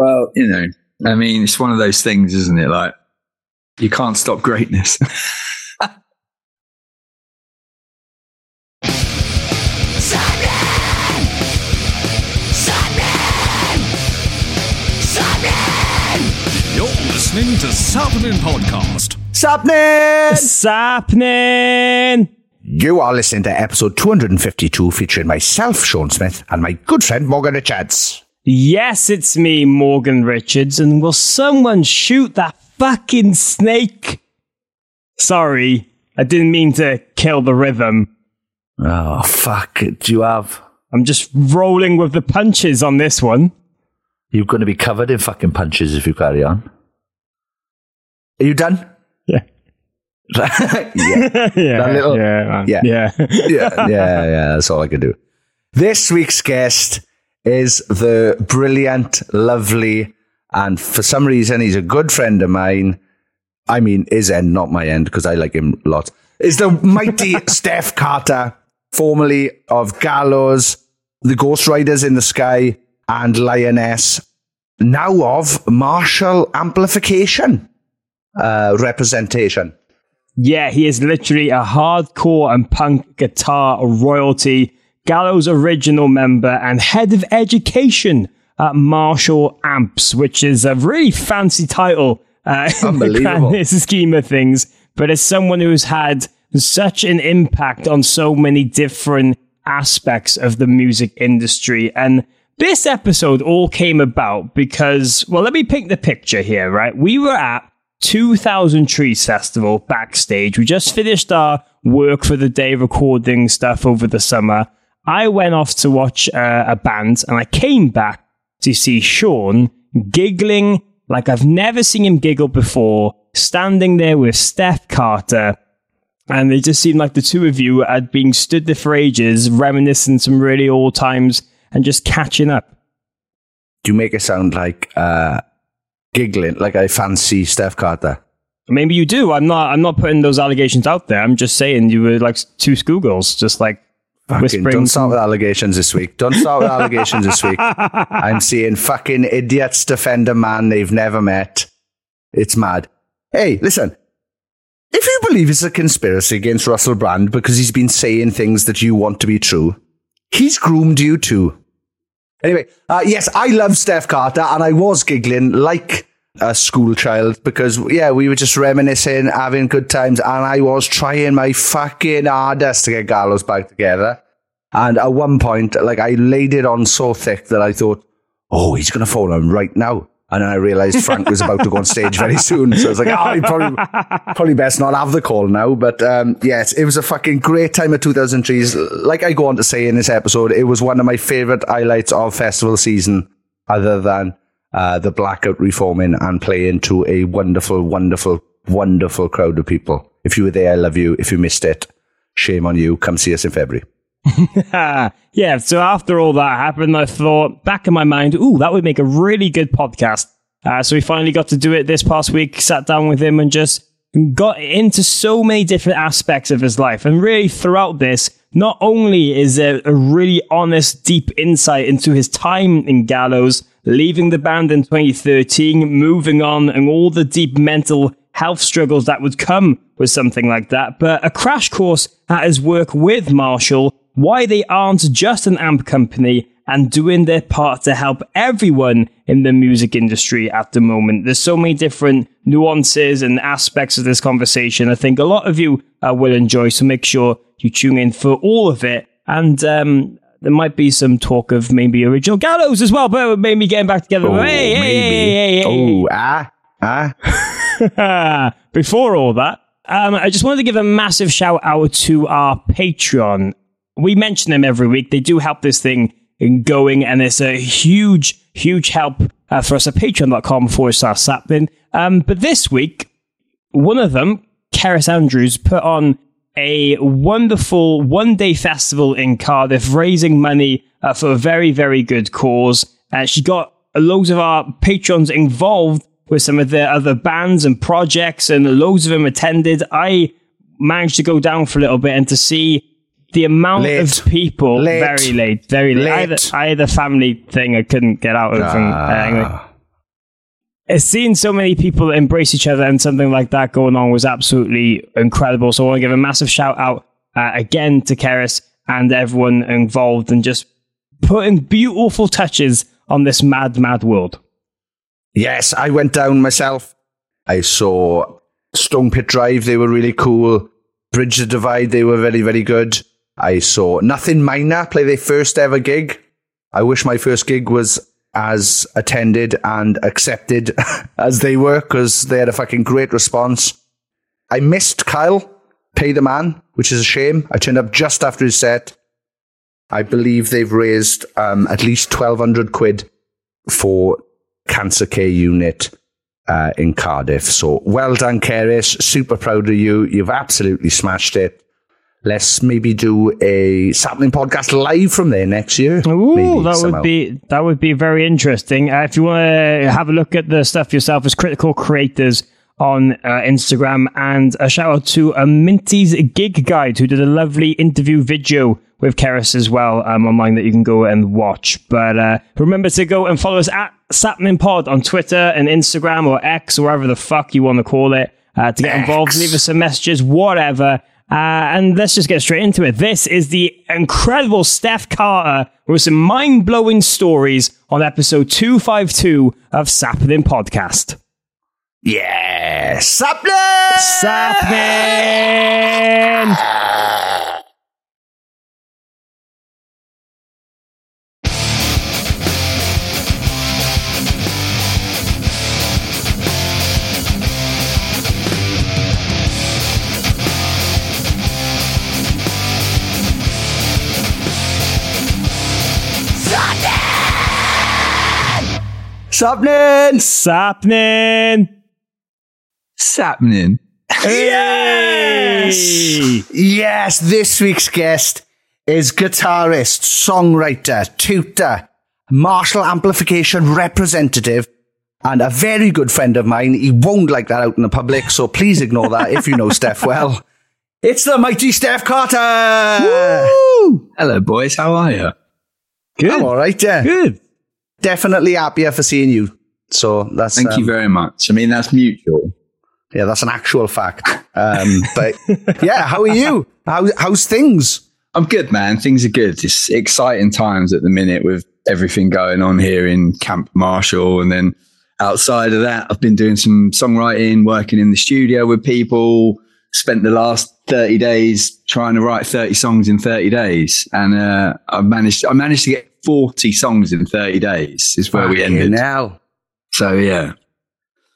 Well, you know, I mean, it's one of those things, isn't it? Like, you can't stop greatness. You're listening to Sappenin Podcast. Sapnin! Sapnin! You are listening to episode 252 featuring myself, Sean Smith, and my good friend Morgan Richards. Yes, it's me, Morgan Richards, and will someone shoot that fucking snake? Sorry, I didn't mean to kill the rhythm. Oh, fuck. Do you have. I'm just rolling with the punches on this one. You're going to be covered in fucking punches if you carry on. Are you done? Yeah. yeah. yeah, little- yeah, yeah. yeah. yeah, yeah, yeah. That's all I can do. This week's guest is the brilliant, lovely, and for some reason he's a good friend of mine. I mean, his end, not my end, because I like him a lot. Is the mighty Steph Carter, formerly of Gallows, the Ghost Riders in the Sky, and Lioness, now of Marshall Amplification uh, representation. Yeah, he is literally a hardcore and punk guitar royalty, Gallows original member, and head of education at Marshall Amps, which is a really fancy title uh, in the grand scheme of things. But as someone who's had such an impact on so many different aspects of the music industry, and this episode all came about because, well, let me paint the picture here, right? We were at 2000 Trees Festival backstage. We just finished our work for the day recording stuff over the summer. I went off to watch uh, a band and I came back to see Sean giggling like I've never seen him giggle before, standing there with Steph Carter. And it just seemed like the two of you had been stood there for ages, reminiscing some really old times and just catching up. Do you make it sound like uh, giggling, like I fancy Steph Carter? Maybe you do. I'm not. I'm not putting those allegations out there. I'm just saying you were like two schoolgirls, just like Fucking whispering. don't start with allegations this week. Don't start with allegations this week. I'm seeing fucking idiots defend a man they've never met. It's mad. Hey, listen. If you believe it's a conspiracy against Russell Brand because he's been saying things that you want to be true, he's groomed you too. Anyway, uh, yes, I love Steph Carter and I was giggling like a school child because, yeah, we were just reminiscing, having good times, and I was trying my fucking hardest to get Gallows back together. And at one point, like, I laid it on so thick that I thought, oh, he's to phone him right now. And then I realized Frank was about to go on stage very soon. So I was like, oh, probably, probably best not have the call now. But um, yes, it was a fucking great time at 2000 Trees. Like I go on to say in this episode, it was one of my favorite highlights of festival season, other than uh, the blackout reforming and playing to a wonderful, wonderful, wonderful crowd of people. If you were there, I love you. If you missed it, shame on you. Come see us in February. yeah. So after all that happened, I thought back in my mind, ooh, that would make a really good podcast. Uh, so we finally got to do it this past week. Sat down with him and just got into so many different aspects of his life. And really, throughout this, not only is there a really honest, deep insight into his time in Gallows, leaving the band in 2013, moving on, and all the deep mental health struggles that would come with something like that, but a crash course at his work with Marshall why they aren't just an amp company and doing their part to help everyone in the music industry at the moment. There's so many different nuances and aspects of this conversation. I think a lot of you uh, will enjoy, so make sure you tune in for all of it. And um, there might be some talk of maybe original gallows as well, but maybe getting back together. Oh, hey, maybe. hey, hey, Oh, ah, ah. Before all that, um, I just wanted to give a massive shout out to our Patreon. We mention them every week. They do help this thing in going, and it's a huge, huge help uh, for us at patreon.com forward slash sappenin. Um, but this week, one of them, Karis Andrews, put on a wonderful one day festival in Cardiff, raising money uh, for a very, very good cause. Uh, she got loads of our patrons involved with some of the other bands and projects, and loads of them attended. I managed to go down for a little bit and to see the amount Late. of people Late. very late, very late. I had, a, I had a family thing I couldn't get out of. and, uh, anyway. Seeing so many people embrace each other and something like that going on was absolutely incredible. So I want to give a massive shout out uh, again to Keris and everyone involved and just putting beautiful touches on this mad, mad world. Yes, I went down myself. I saw Stone Pit Drive, they were really cool. Bridge the Divide, they were very, very good. I saw Nothing Minor play their first ever gig. I wish my first gig was as attended and accepted as they were because they had a fucking great response. I missed Kyle, Pay the Man, which is a shame. I turned up just after his set. I believe they've raised um, at least 1200 quid for Cancer Care Unit uh, in Cardiff. So well done, Keris. Super proud of you. You've absolutely smashed it. Let's maybe do a Sappenin podcast live from there next year. Ooh, Maybe that somehow. would be that would be very interesting. Uh, if you want to have a look at the stuff yourself, as Critical Creators on uh, Instagram, and a shout out to a Minty's Gig Guide who did a lovely interview video with Keris as well um, online that you can go and watch. But uh, remember to go and follow us at Sappenin Pod on Twitter and Instagram or X or whatever the fuck you want to call it uh, to get involved. Leave us some messages, whatever. Uh, and let's just get straight into it. This is the incredible Steph Carter with some mind blowing stories on episode 252 of Sappenin Podcast. Yeah, sappenin! Sappenin! Sappenin! Sappenin! Sappenin. Yes! Yes, this week's guest is guitarist, songwriter, tutor, Marshall amplification representative, and a very good friend of mine. He won't like that out in the public, so please ignore that if you know Steph well. It's the mighty Steph Carter. Hello, boys. How are you? I'm all right, yeah. Good. Definitely happier for seeing you. So that's Thank you um, very much. I mean, that's mutual. yeah, that's an actual fact. Um, but yeah, how are you? How, how's things? I'm good, man. Things are good. It's exciting times at the minute with everything going on here in Camp Marshall. And then outside of that, I've been doing some songwriting, working in the studio with people. Spent the last 30 days trying to write 30 songs in 30 days. And uh, I managed I managed to get 40 songs in 30 days is where we ended. Now. So yeah.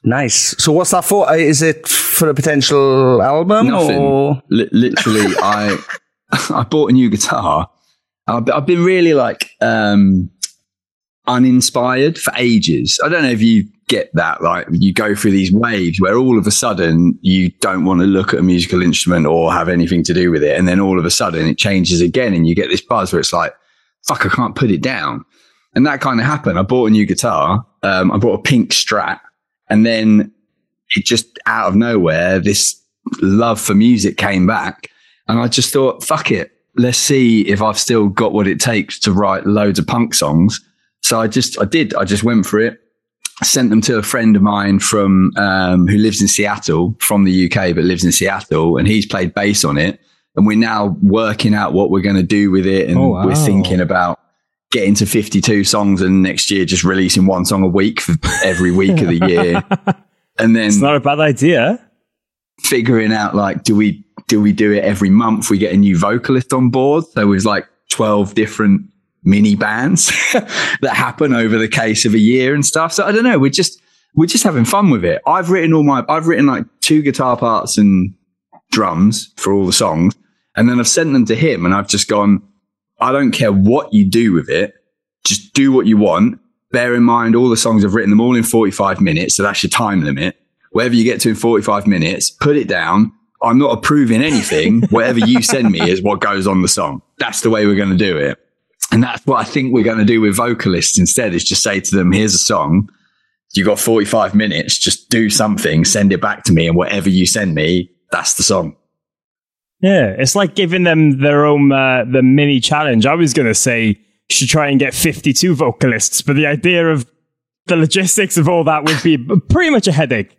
Nice. So what's that for? Uh, Is it for a potential album Nothing. or? Li- literally, I I bought a new guitar. I've, I've been really like um, uninspired for ages. I don't know if you get that. Like you go through these waves where all of a sudden you don't want to look at a musical instrument or have anything to do with it, and then all of a sudden it changes again, and you get this buzz where it's like, "Fuck, I can't put it down." And that kind of happened. I bought a new guitar. Um, I bought a pink Strat, and then it just out of nowhere, this love for music came back. And I just thought, fuck it. Let's see if I've still got what it takes to write loads of punk songs. So I just, I did, I just went for it. Sent them to a friend of mine from, um, who lives in Seattle from the UK, but lives in Seattle. And he's played bass on it. And we're now working out what we're going to do with it. And Oh, wow. we're thinking about getting to 52 songs and next year just releasing one song a week for every week of the year. And then It's not a bad idea. figuring out like, do we, do we do it every month? We get a new vocalist on board. So there's like 12 different mini bands that happen over the case of a year and stuff. So I don't know. We're just, we're just having fun with it. I've written all my, I've written like two guitar parts and drums for all the songs. And then I've sent them to him and I've just gone, I don't care what you do with it. Just do what you want. Bear in mind, all the songs I've written them all in 45 minutes. So that's your time limit. Wherever you get to in 45 minutes, put it down. I'm not approving anything. Whatever you send me is what goes on the song. That's the way we're going to do it. And that's what I think we're going to do with vocalists instead is just say to them, here's a song. You got 45 minutes. Just do something, send it back to me. And whatever you send me, that's the song. Yeah, it's like giving them their own uh, the mini challenge. I was going to say should try and get 52 vocalists, but the idea of the logistics of all that would be pretty much a headache.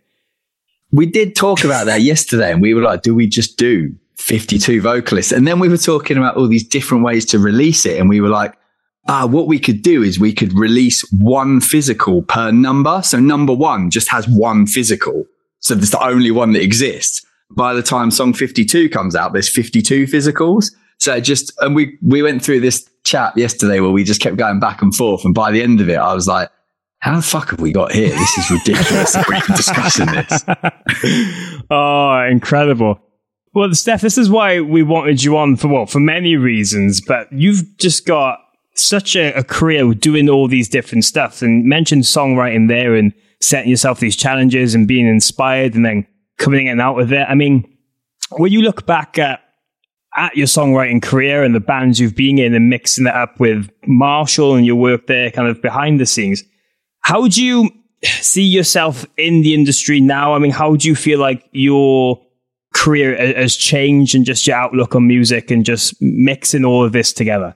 we did talk about that yesterday and we were like, do we just do 52 vocalists? And then we were talking about all these different ways to release it. And we were like, ah, what we could do is we could release one physical per number. So number one just has one physical. So it's the only one that exists. By the time song 52 comes out, there's 52 physicals. So just, and we, we went through this chat yesterday where we just kept going back and forth. And by the end of it, I was like, how the fuck have we got here? This is ridiculous been discussing this. oh, incredible. Well, Steph, this is why we wanted you on for what? For many reasons, but you've just got such a, a career doing all these different stuff and mentioned songwriting there and setting yourself these challenges and being inspired and then coming in and out with it. I mean, when you look back at at your songwriting career and the bands you've been in and mixing it up with Marshall and your work there kind of behind the scenes, how do you see yourself in the industry now? I mean, how do you feel like your career has changed and just your outlook on music and just mixing all of this together?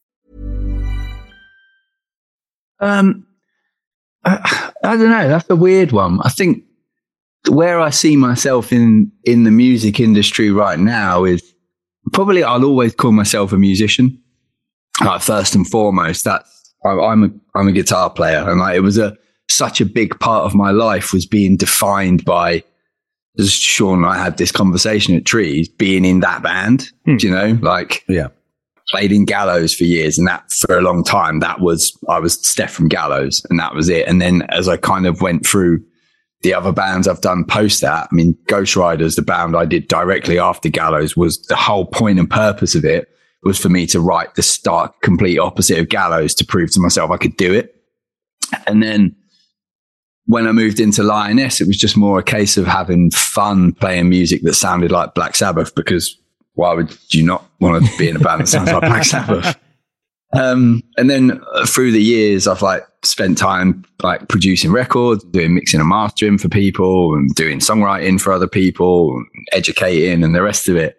Um, I, I don't know. That's a weird one. I think where I see myself in in the music industry right now is probably I'll always call myself a musician. Like first and foremost, that's I, I'm a I'm a guitar player, and like it was a such a big part of my life was being defined by. As Sean and I had this conversation at Trees, being in that band, do you know, like Yeah. Played in Gallows for years, and that for a long time, that was I was Steph from Gallows, and that was it. And then as I kind of went through the other bands I've done post that, I mean, Ghost Riders, the band I did directly after Gallows, was the whole point and purpose of it was for me to write the stark complete opposite of Gallows to prove to myself I could do it. And then when I moved into Lioness, it was just more a case of having fun playing music that sounded like Black Sabbath because why would you not want to be in a band that sounds like Black Sabbath? Um, and then uh, through the years, I've like spent time like producing records, doing mixing and mastering for people, and doing songwriting for other people, and educating, and the rest of it.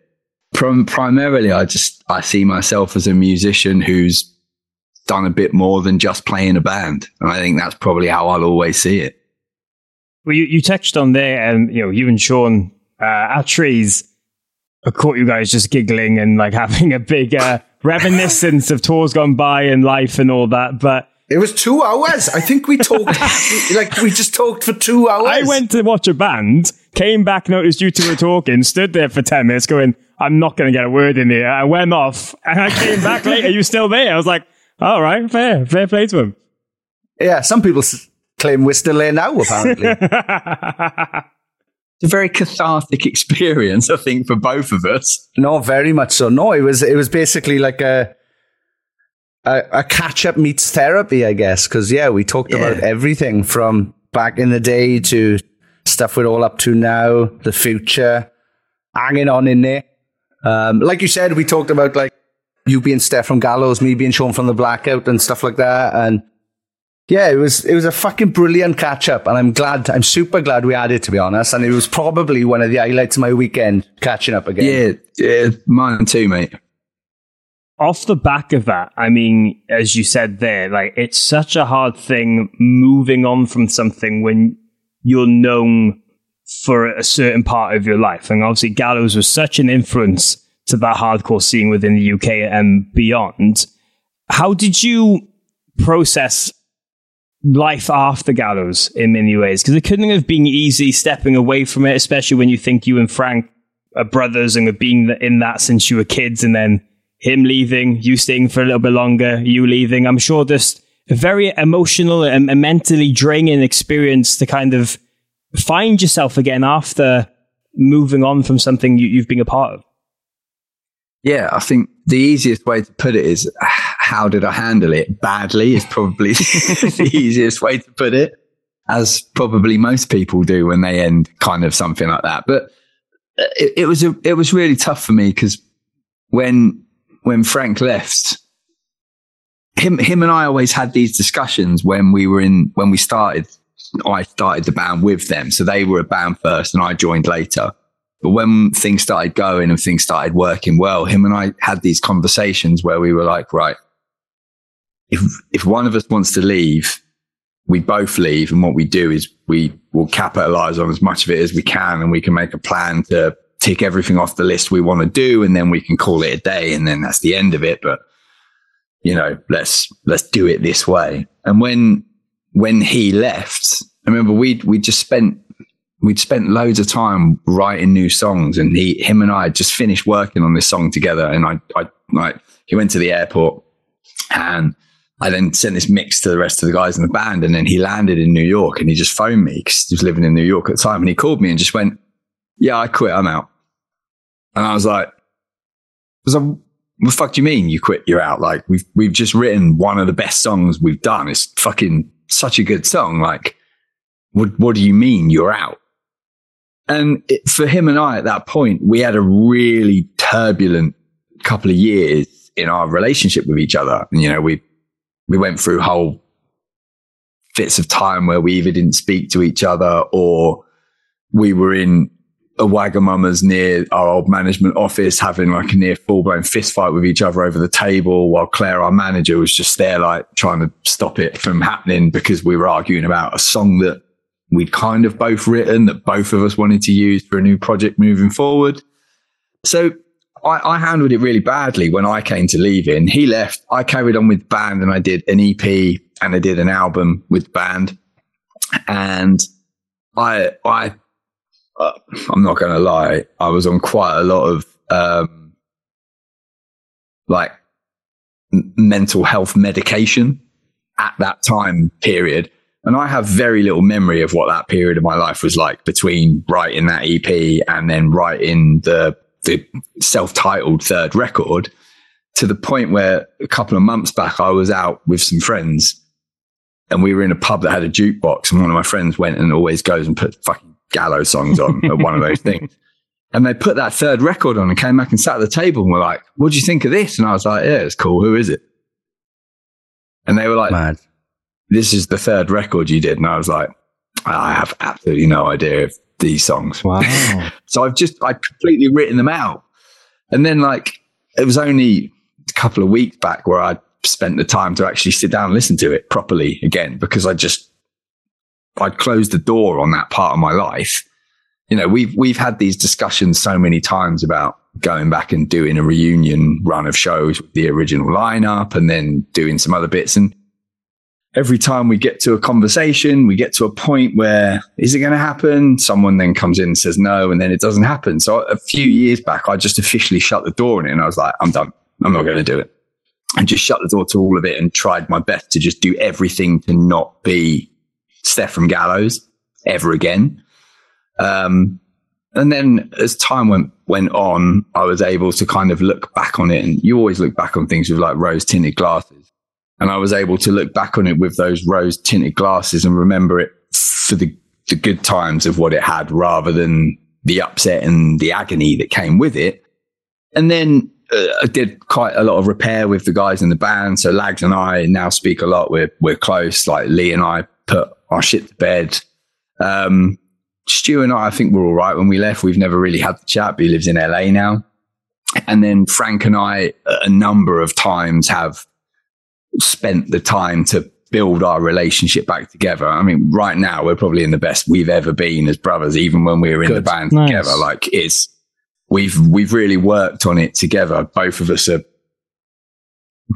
From primarily, I just I see myself as a musician who's done a bit more than just playing a band, and I think that's probably how I'll always see it. Well, you, you touched on there, and you know, you and Sean uh, at Trees, I caught you guys just giggling and like having a big uh, reminiscence of tours gone by and life and all that. But it was two hours. I think we talked like we just talked for two hours. I went to watch a band, came back, noticed you two were talking, stood there for ten minutes, going, "I'm not going to get a word in here." I went off, and I came back later. You still there? I was like, "All right, fair, fair play to him." Yeah, some people s- claim we're still there now. Apparently, a very cathartic experience, I think, for both of us. no, very much so. No, it was it was basically like a a, a catch up meets therapy, I guess. Because yeah, we talked about everything from back in the day to stuff we're all up to now, the future, hanging on in there. Um, like you said, we talked about like you being Steph from Gallows, me being Sean from the Blackout, and stuff like that. And yeah, it was it was a fucking brilliant catch up, and I'm glad, I'm super glad we had it to be honest. And it was probably one of the highlights of my weekend catching up again. Yeah, yeah, mine too, mate. off the back of that, I mean, as you said there, like it's such a hard thing moving on from something when you're known for a certain part of your life. And obviously, Gallows was such an influence to that hardcore scene within the UK and beyond. How did you process life after Gallows in many ways? Because it couldn't have been easy stepping away from it, especially when you think you and Frank are brothers and have been in that since you were kids and then him leaving, you staying for a little bit longer, you leaving. I'm sure this a very emotional and, and mentally draining experience to kind of find yourself again after moving on from something you, you've been a part of. Yeah, I think the easiest way to put it is how did I handle it? Badly is probably the easiest way to put it, as probably most people do when they end kind of something like that. But uh, it, it was a, it was really tough for me because when when Frank left, him him and I always had these discussions when we were in when we started. I started the band with them, so they were a band first, and I joined later. But when things started going and things started working well, him and I had these conversations where we were like, right, if, if one of us wants to leave, we both leave. And what we do is we will capitalize on as much of it as we can and we can make a plan to tick everything off the list we want to do. And then we can call it a day. And then that's the end of it. But, you know, let's, let's do it this way. And when, when he left, I remember we we just spent we'd spent loads of time writing new songs and he him and I had just finished working on this song together and I I like he went to the airport and I then sent this mix to the rest of the guys in the band and then he landed in New York and he just phoned me because he was living in New York at the time and he called me and just went yeah I quit I'm out. And I was like was what the fuck do you mean you quit you're out? Like we've we've just written one of the best songs we've done. It's fucking such a good song. Like what what do you mean you're out? And it, for him and I at that point, we had a really turbulent couple of years in our relationship with each other. And, you know, we, we went through whole fits of time where we either didn't speak to each other or we were in a Wagamama's near our old management office having like a near full blown fist fight with each other over the table while Claire, our manager, was just there like trying to stop it from happening because we were arguing about a song that we'd kind of both written that both of us wanted to use for a new project moving forward. So I, I, handled it really badly when I came to leaving. He left. I carried on with band and I did an EP and I did an album with band. And I, I, uh, I'm not going to lie. I was on quite a lot of, um, like m- mental health medication at that time period. And I have very little memory of what that period of my life was like between writing that EP and then writing the, the self-titled third record to the point where a couple of months back, I was out with some friends and we were in a pub that had a jukebox and one of my friends went and always goes and put fucking gallows songs on at one of those things. And they put that third record on and came back and sat at the table and were like, what do you think of this? And I was like, yeah, it's cool. Who is it? And they were like, Mad. this is the third record you did. And I was like, I have absolutely no idea of these songs. Wow. so I've just, I completely written them out. And then like, it was only a couple of weeks back where I spent the time to actually sit down and listen to it properly again, because I just, I'd closed the door on that part of my life. You know, we've, we've had these discussions so many times about going back and doing a reunion run of shows with the original lineup and then doing some other bits. And every time we get to a conversation, we get to a point where is it going to happen? Someone then comes in and says no, and then it doesn't happen. So a few years back, I just officially shut the door on it and I was like, I'm done. I'm not going to do it. And just shut the door to all of it and tried my best to just do everything to not be Steph from Gallows ever again. Um, and then as time went went on, I was able to kind of look back on it. And you always look back on things with like rose tinted glasses. And I was able to look back on it with those rose tinted glasses and remember it for the, the good times of what it had rather than the upset and the agony that came with it. And then uh, I did quite a lot of repair with the guys in the band. So Lags and I now speak a lot. We're, we're close. Like Lee and I put our shit to bed. Um, Stu and I, I think we're all right when we left. We've never really had the chat, but he lives in LA now. And then Frank and I, a number of times, have spent the time to build our relationship back together. I mean, right now we're probably in the best we've ever been as brothers, even when we were in Good. the band Nice. together. Like it's we've we've really worked on it together. Both of us are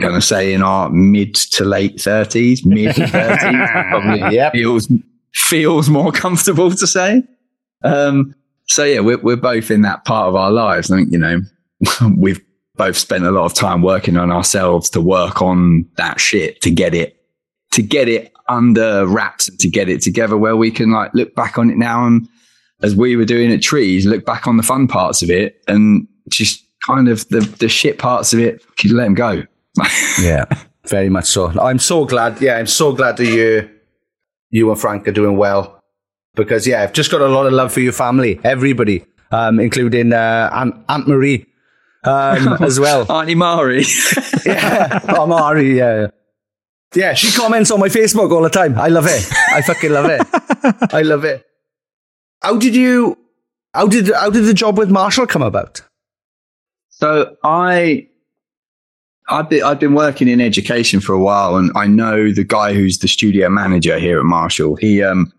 gonna say in our mid to late thirties, mid thirties, probably Yep. feels feels more comfortable to say. Um, so yeah, we're we're both in that part of our lives. I think you know we've both spent a lot of time working on ourselves to work on that shit to get it to get it under wraps and to get it together where we can like look back on it now and as we were doing at trees look back on the fun parts of it and just kind of the the shit parts of it let them go Yeah, very much so. I'm so glad. Yeah, I'm so glad that you, you and Frank are doing well because yeah, I've just got a lot of love for your family, everybody, um, including uh, Aunt, Aunt Marie um, as well. auntie mari yeah, oh, Mari, yeah. Yeah, she comments on my Facebook all the time. I love it. I fucking love it. I love it. How did you? How did how did the job with Marshall come about? So I, I've been, I've been working in education for a while and I know the guy who's the studio manager here at Marshall. He, um,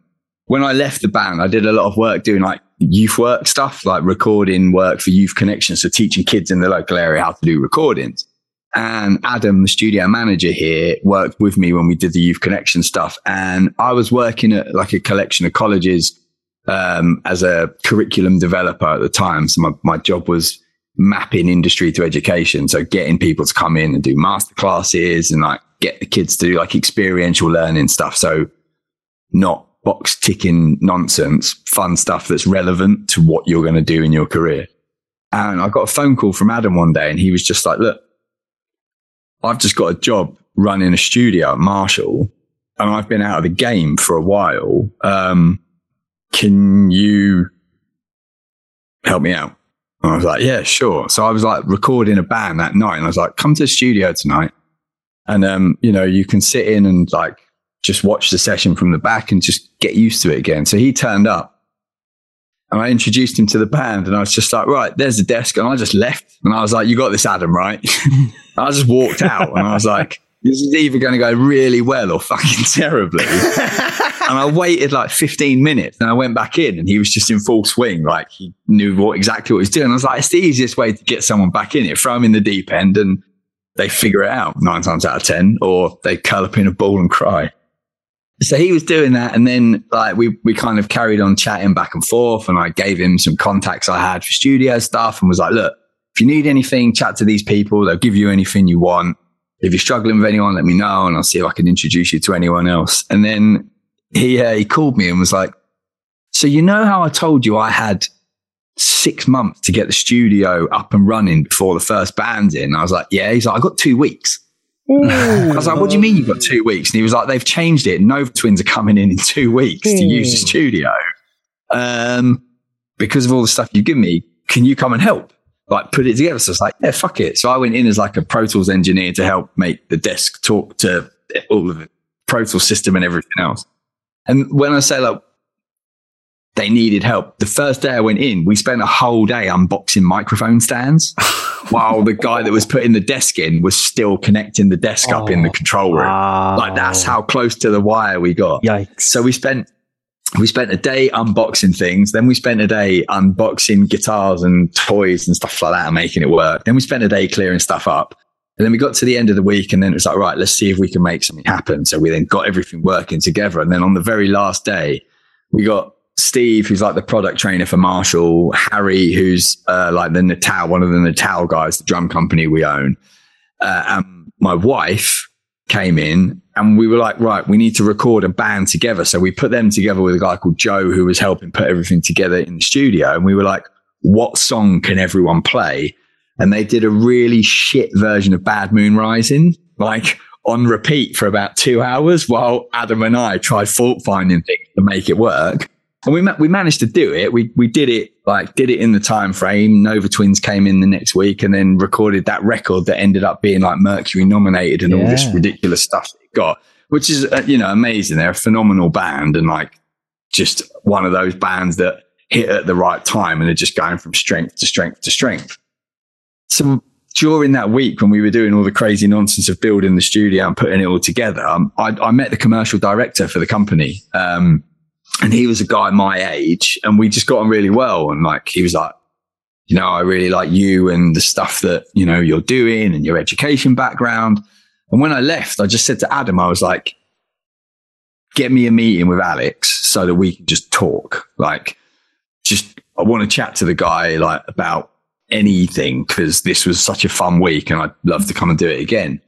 when I left the band, I did a lot of work doing like youth work stuff, like recording work for Youth Connections. So teaching kids in the local area how to do recordings. And Adam, the studio manager here, worked with me when we did the Youth Connection stuff. And I was working at like a collection of colleges um, as a curriculum developer at the time. So my, my job was mapping industry to education. So getting people to come in and do master classes and like get the kids to do like experiential learning stuff. So not box ticking nonsense, fun stuff that's relevant to what you're going to do in your career. And I got a phone call from Adam one day and he was just like, look, I've just got a job running a studio at Marshall and I've been out of the game for a while. Um, can you help me out? And I was like, yeah, sure. So I was like recording a band that night and I was like, come to the studio tonight. And, um, you know, you can sit in and like just watch the session from the back and just get used to it again. So he turned up and I introduced him to the band and I was just like, right, there's the desk. And I just left and I was like, you got this, Adam, right? I just walked out and I was like, this is either going to go really well or fucking terribly. and I waited like 15 minutes and I went back in and he was just in full swing. Like he knew what exactly what he was doing. I was like, it's the easiest way to get someone back in it. Throw them in the deep end and they figure it out nine times out of 10 or they curl up in a ball and cry. So he was doing that. And then like we, we kind of carried on chatting back and forth and I gave him some contacts I had for studio stuff and was like, look, if you need anything, chat to these people. They'll give you anything you want. If you're struggling with anyone, let me know and I'll see if I can introduce you to anyone else. And then he, uh, he called me and was like, so you know how I told you I had six months to get the studio up and running before the first band's in? I was like, yeah. He's like, I got two weeks. I was like, what do you mean you've got two weeks? And he was like, they've changed it. Nova Twins are coming in in two weeks to use the studio. Um, because of all the stuff you've given me, can you come and help? Like put it together. So it's like, yeah, fuck it. So I went in as like a Pro Tools engineer to help make the desk talk to all of the Pro Tool system and everything else. And when I say like they needed help, the first day I went in, we spent a whole day unboxing microphone stands while the guy that was putting the desk in was still connecting the desk up in the oh, control room. Like that's how close to the wire we got. Yikes. So we spent we spent a day unboxing things. Then we spent a day unboxing guitars and toys and stuff like that and making it work. Then we spent a day clearing stuff up. And then we got to the end of the week and then it was like, right, let's see if we can make something happen. So we then got everything working together. And then on the very last day, we got Steve, who's like the product trainer for Marshall, Harry, who's uh, like the Natal, one of the Natal guys, the drum company we own. Uh, and my wife came in and we were like, right, we need to record a band together. So we put them together with a guy called Joe, who was helping put everything together in the studio. And we were like, what song can everyone play? And they did a really shit version of Bad Moon Rising, like on repeat for about two hours while Adam and I tried fault finding things to make it work. And we, ma- we managed to do it. We, we did it like did it in the time frame. Nova Twins came in the next week and then recorded that record that ended up being like Mercury nominated and all this ridiculous stuff that it got, which is, uh, you know, amazing. They're a phenomenal band and like just one of those bands that hit at the right time and are just going from strength to strength to strength. So during that week when we were doing all the crazy nonsense of building the studio and putting it all together, um, I, I met the commercial director for the company. Um, and he was a guy my age and we just got on really well. And like, he was like, you know, I really like you and the stuff that, you know, you're doing and your education background. And when I left, I just said to Adam, I was like, get me a meeting with Alex so that we can just talk. Like, just, I want to chat to the guy like about anything because this was such a fun week and I'd love to come and do it again.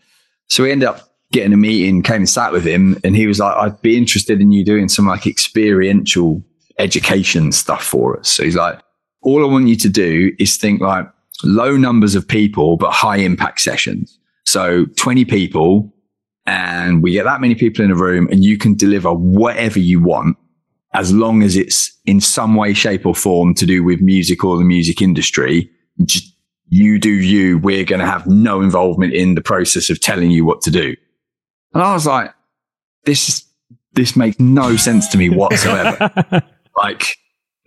So we ended up getting a meeting, came and sat with him, and he was like, I'd be interested in you doing some like experiential education stuff for us. So he's like, all I want you to do is think like low numbers of people, but high impact sessions. So 20 people, and we get that many people in a room, and you can deliver whatever you want as long as it's in some way, shape, or form to do with music or the music industry. Just you do you. We're going to have no involvement in the process of telling you what to do. And I was like, this is, this makes no sense to me whatsoever. like,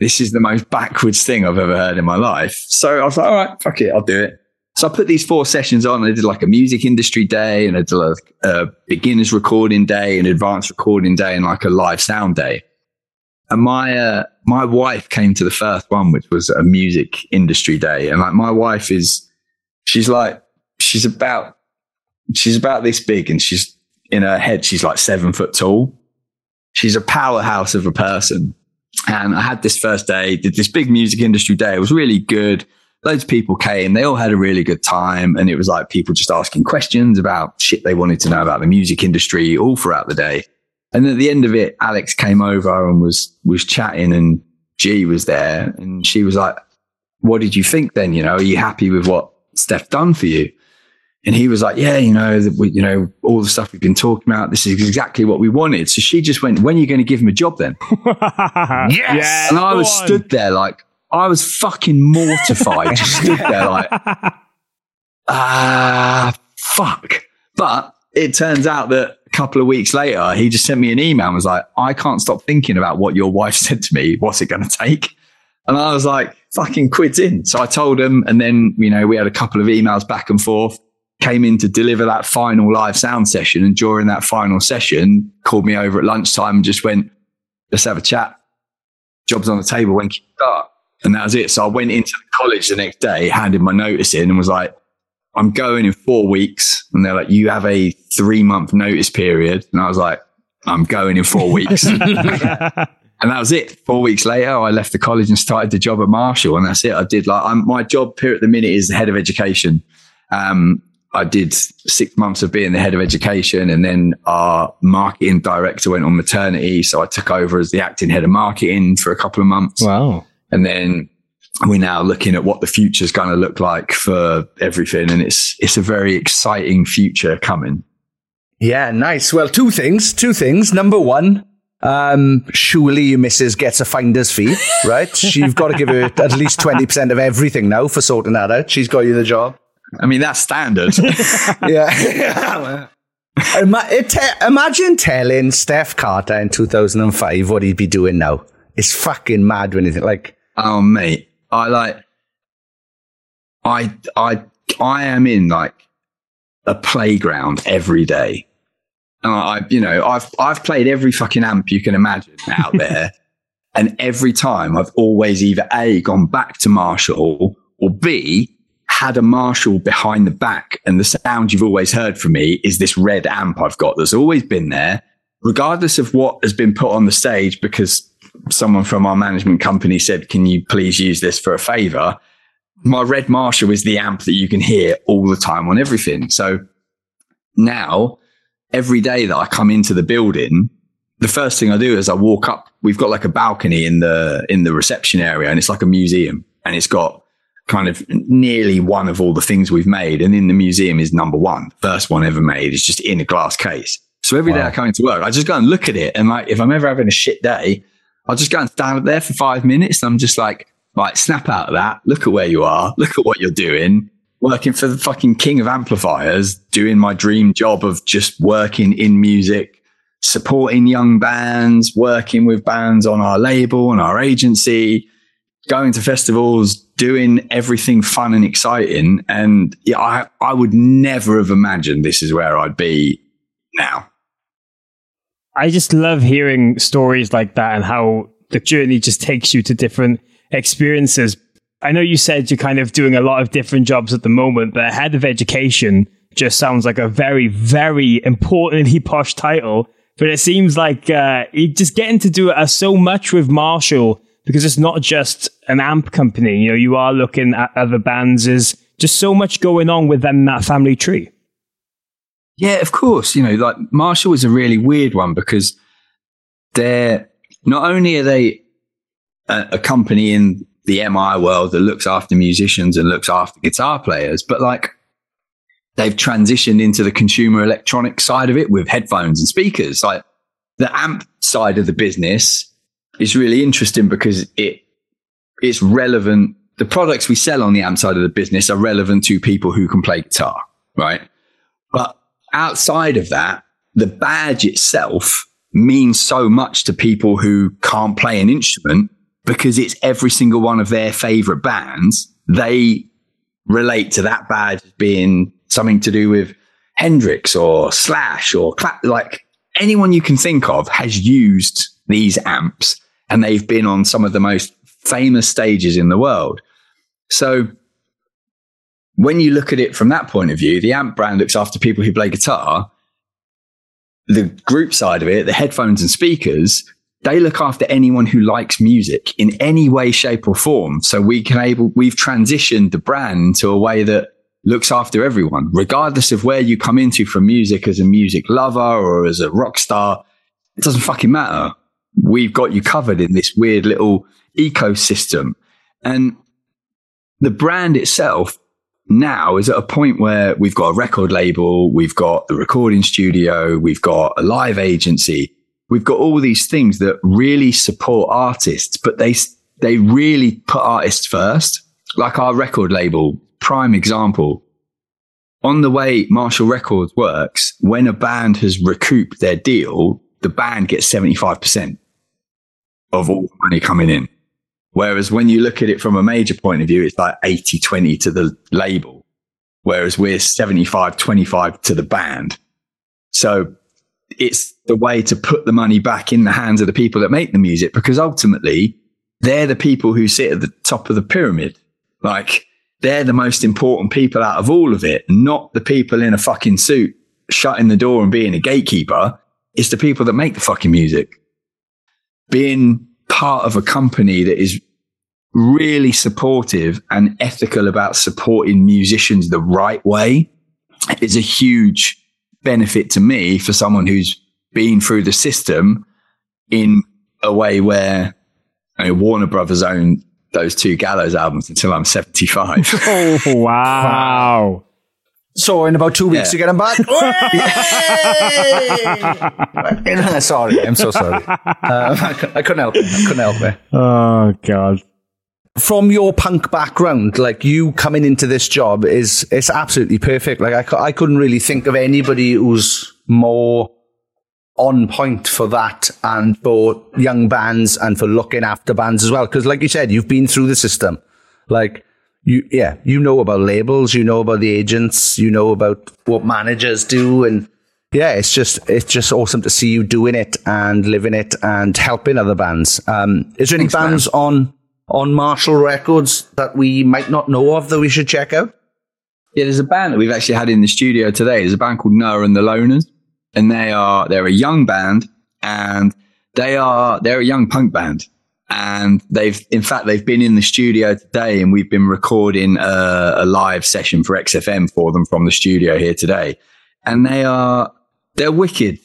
this is the most backwards thing I've ever heard in my life. So I was like, all right, fuck it, I'll do it. So I put these four sessions on. I did like a music industry day and I did like a beginners recording day, an advanced recording day, and like a live sound day. And my uh, my wife came to the first one, which was a music industry day. And like my wife is, she's like, she's about, she's about this big, and she's in her head, she's like seven foot tall. She's a powerhouse of a person. And I had this first day, did this big music industry day. It was really good. Loads of people came. They all had a really good time. And it was like people just asking questions about shit they wanted to know about the music industry all throughout the day. And at the end of it, Alex came over and was, was chatting and G was there and she was like, what did you think then? You know, are you happy with what Steph done for you? And he was like, yeah, you know, that we, you know, all the stuff we've been talking about, this is exactly what we wanted. So she just went, when are you going to give him a job then? yes. and I was on. stood there like, I was fucking mortified, just stood there like, ah, fuck. But it turns out that a couple of weeks later, he just sent me an email and was like, I can't stop thinking about what your wife said to me. What's it going to take? And I was like, fucking quid's in. So I told him. And then, you know, we had a couple of emails back and forth, came in to deliver that final live sound session. And during that final session, called me over at lunchtime and just went, let's have a chat. Jobs on the table. When can you start? And that was it. So I went into the college the next day, handed my notice in and was like, I'm going in four weeks. And they're like, you have a three month notice period. And I was like, I'm going in four weeks. and that was it. Four weeks later, I left the college and started the job at Marshall. And that's it. I did like, I'm, my job here at the minute is the head of education. Um, I did six months of being the head of education and then our marketing director went on maternity. So I took over as the acting head of marketing for a couple of months. Wow. And then we're now looking at what the future is going to look like for everything. And it's, it's a very exciting future coming. Yeah, nice. Well, two things. Two things. Number one, um, surely your missus gets a finder's fee, right? You've got to give her at least 20% of everything now for sorting that out. She's got you the job. I mean, that's standard. yeah. Ima- it te- imagine telling Steph Carter in 2005 what he'd be doing now. It's fucking mad when you think like, Oh mate, I like, I I I am in like a playground every day, and I you know I've I've played every fucking amp you can imagine out there, and every time I've always either a gone back to Marshall or b had a Marshall behind the back, and the sound you've always heard from me is this red amp I've got that's always been there, regardless of what has been put on the stage because someone from our management company said, Can you please use this for a favor? My red Marshall is the amp that you can hear all the time on everything. So now, every day that I come into the building, the first thing I do is I walk up. We've got like a balcony in the in the reception area, and it's like a museum, and it's got kind of nearly one of all the things we've made. And in the museum is number one, first one ever made. It's just in a glass case. So every day Wow. I come into work, I just go and look at it, and like if I'm ever having a shit day, I'll just go and stand up there for five minutes, and I'm just like, right, snap out of that. Look at where you are. Look at what you're doing. Working for the fucking king of amplifiers, doing my dream job of just working in music, supporting young bands, working with bands on our label and our agency, going to festivals, doing everything fun and exciting. And yeah, I, I would never have imagined this is where I'd be now. I just love hearing stories like that and how the journey just takes you to different experiences. I know you said you're kind of doing a lot of different jobs at the moment, but head of education just sounds like a very, very importantly posh title. But it seems like uh, you just getting to do uh, so much with Marshall because it's not just an amp company. You know, you are looking at other bands. There's just so much going on within that family tree. Yeah, of course. You know, like Marshall is a really weird one because they're not only are they a, a company in the MI world that looks after musicians and looks after guitar players, but like they've transitioned into the consumer electronic side of it with headphones and speakers. Like the amp side of the business is really interesting because it it's relevant. The products we sell on the amp side of the business are relevant to people who can play guitar, right? But outside of that, the badge itself means so much to people who can't play an instrument because it's every single one of their favorite bands. They relate to that badge as being something to do with Hendrix or Slash or Cla- like anyone you can think of has used these amps and they've been on some of the most famous stages in the world. So when you look at it from that point of view, the amp brand looks after people who play guitar. The group side of it, the headphones and speakers, they look after anyone who likes music in any way, shape, or form. So we can able, we've transitioned the brand to a way that looks after everyone, regardless of where you come into from music as a music lover or as a rock star. It doesn't fucking matter. We've got you covered in this weird little ecosystem. And the brand itself now is at a point where we've got a record label, we've got the recording studio, we've got a live agency, we've got all these things that really support artists, but they they really put artists first. Like our record label, prime example. On the way Marshall Records works, when a band has recouped their deal, the band gets 75% of all the money coming in. Whereas when you look at it from a major point of view, it's like 80 20 to the label. Whereas we're 75 25 to the band. So it's the way to put the money back in the hands of the people that make the music because ultimately they're the people who sit at the top of the pyramid. Like they're the most important people out of all of it, not the people in a fucking suit shutting the door and being a gatekeeper. It's the people that make the fucking music. Being part of a company that is really supportive and ethical about supporting musicians the right way is a huge benefit to me for someone who's been through the system in a way where I mean, Warner Brothers own those two Gallows albums until I'm 75. oh, wow. So in about two weeks Yeah. you get them back. Sorry, I'm so sorry. Um, I, couldn't help it. I couldn't help it. Oh, God. From your punk background, like you coming into this job is it's absolutely perfect. Like I, I couldn't really think of anybody who's more on point for that and for young bands and for looking after bands as well. Because, like you said, you've been through the system. Like, you, yeah, you know about labels, you know about the agents, you know about what managers do. And yeah, it's just, it's just awesome to see you doing it and living it and helping other bands. Um, is there any Thanks, bands on, on Marshall Records that we might not know of that we should check out? Yeah, there's a band that we've actually had in the studio today. There's a band called Noah and the Loners, and they are they're a young band, and they are they're a young punk band, and they've in fact they've been in the studio today, and we've been recording a, a live session for XFM for them from the studio here today, and they are they're wicked.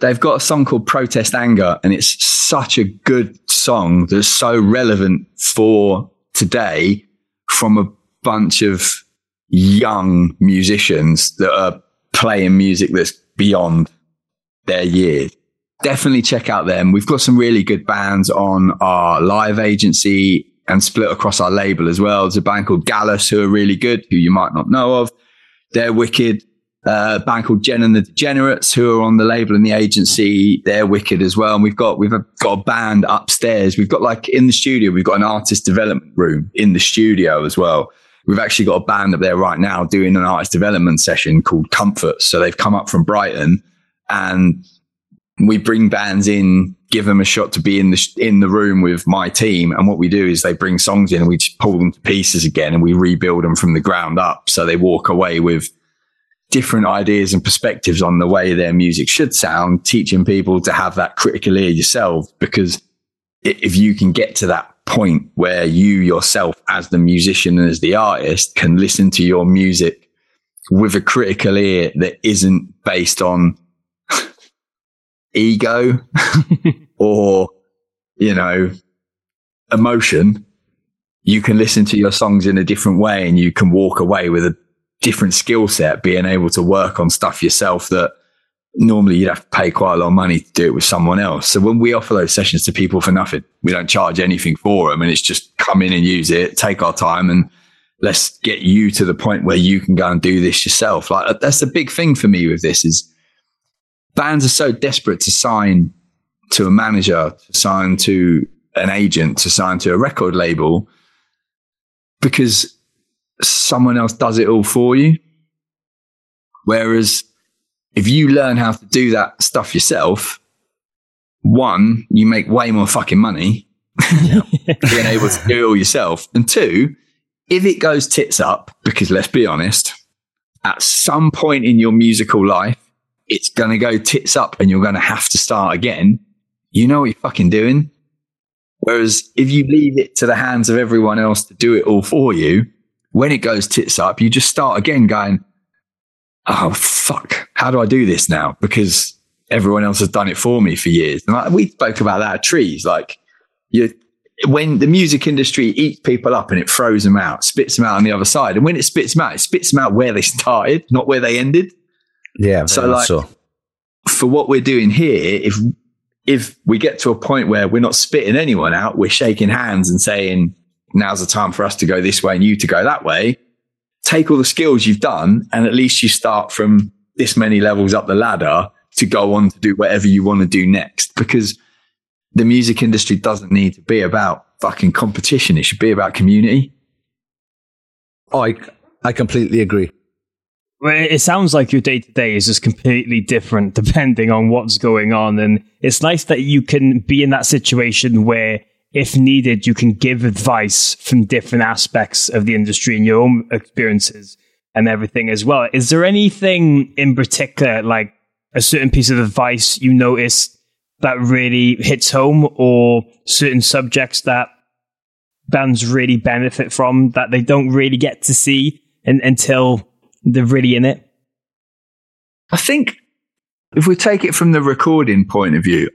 They've got a song called Protest Anger, and it's such a good song that's so relevant for today from a bunch of young musicians that are playing music that's beyond their years. Definitely check out them. We've got some really good bands on our live agency and split across our label as well. There's a band called Gallus who are really good, who you might not know of. They're wicked. Uh, a band called Jen and the Degenerates who are on the label and the agency. They're wicked as well. And we've got, we've got a band upstairs. We've got like in the studio, we've got an artist development room in the studio as well. We've actually got a band up there right now doing an artist development session called Comfort. So they've come up from Brighton and we bring bands in, give them a shot to be in the, in the room with my team. And what we do is they bring songs in and we just pull them to pieces again and we rebuild them from the ground up. So they walk away with different ideas and perspectives on the way their music should sound, teaching people to have that critical ear yourself. Because if you can get to that point where you yourself, as the musician and as the artist, can listen to your music with a critical ear that isn't based on ego or, you know, emotion, you can listen to your songs in a different way and you can walk away with a different skill set, being able to work on stuff yourself that normally you'd have to pay quite a lot of money to do it with someone else. So when we offer those sessions to people for nothing, we don't charge anything for them and it's just come in and use it, take our time and let's get you to the point where you can go and do this yourself. Like that's the big thing for me with this is bands are so desperate to sign to a manager, to sign to an agent, to sign to a record label because someone else does it all for you. Whereas if you learn how to do that stuff yourself, one, you make way more fucking money being able to do it all yourself. And two, if it goes tits up, because let's be honest, at some point in your musical life, it's going to go tits up and you're going to have to start again. You know what you're fucking doing. Whereas if you leave it to the hands of everyone else to do it all for you, when it goes tits up, you just start again going, oh, fuck, how do I do this now? Because everyone else has done it for me for years. And like, we spoke about that at trees. Like, you, when the music industry eats people up and it throws them out, spits them out on the other side. And when it spits them out, it spits them out where they started, not where they ended. Yeah. So, like, so. for what we're doing here, if if we get to a point where we're not spitting anyone out, we're shaking hands and saying, now's the time for us to go this way and you to go that way. Take all the skills you've done and at least you start from this many levels up the ladder to go on to do whatever you want to do next because the music industry doesn't need to be about fucking competition. It should be about community. Oh, I, I completely agree. Well, it sounds like your day to day is just completely different depending on what's going on. And it's nice that you can be in that situation where, if needed, you can give advice from different aspects of the industry and your own experiences and everything as well. Is there anything in particular, like a certain piece of advice you notice that really hits home or certain subjects that bands really benefit from that they don't really get to see in, until they're really in it? I think if we take it from the recording point of view,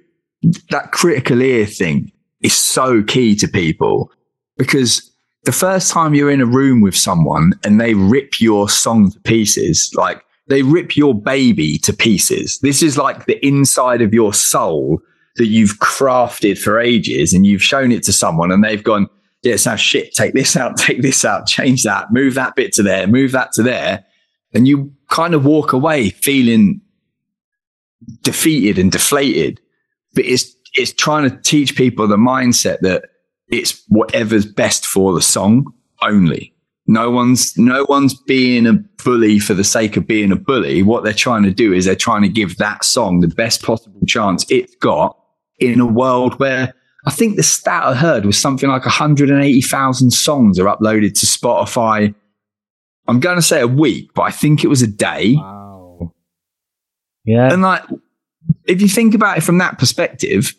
that critical ear thing is so key to people because the first time you're in a room with someone and they rip your song to pieces, like they rip your baby to pieces. This is like the inside of your soul that you've crafted for ages and you've shown it to someone and they've gone, yeah, it sounds shit. Take this out, take this out, change that, move that bit to there, move that to there. And you kind of walk away feeling defeated and deflated. But it's it's trying to teach people the mindset that it's whatever's best for the song only. No one's no one's being a bully for the sake of being a bully. What they're trying to do is they're trying to give that song the best possible chance it's got in a world where I think the stat I heard was something like 180,000 songs are uploaded to Spotify. I'm going to say a week, but I think it was a day. Wow. Yeah. And like, if you think about it from that perspective,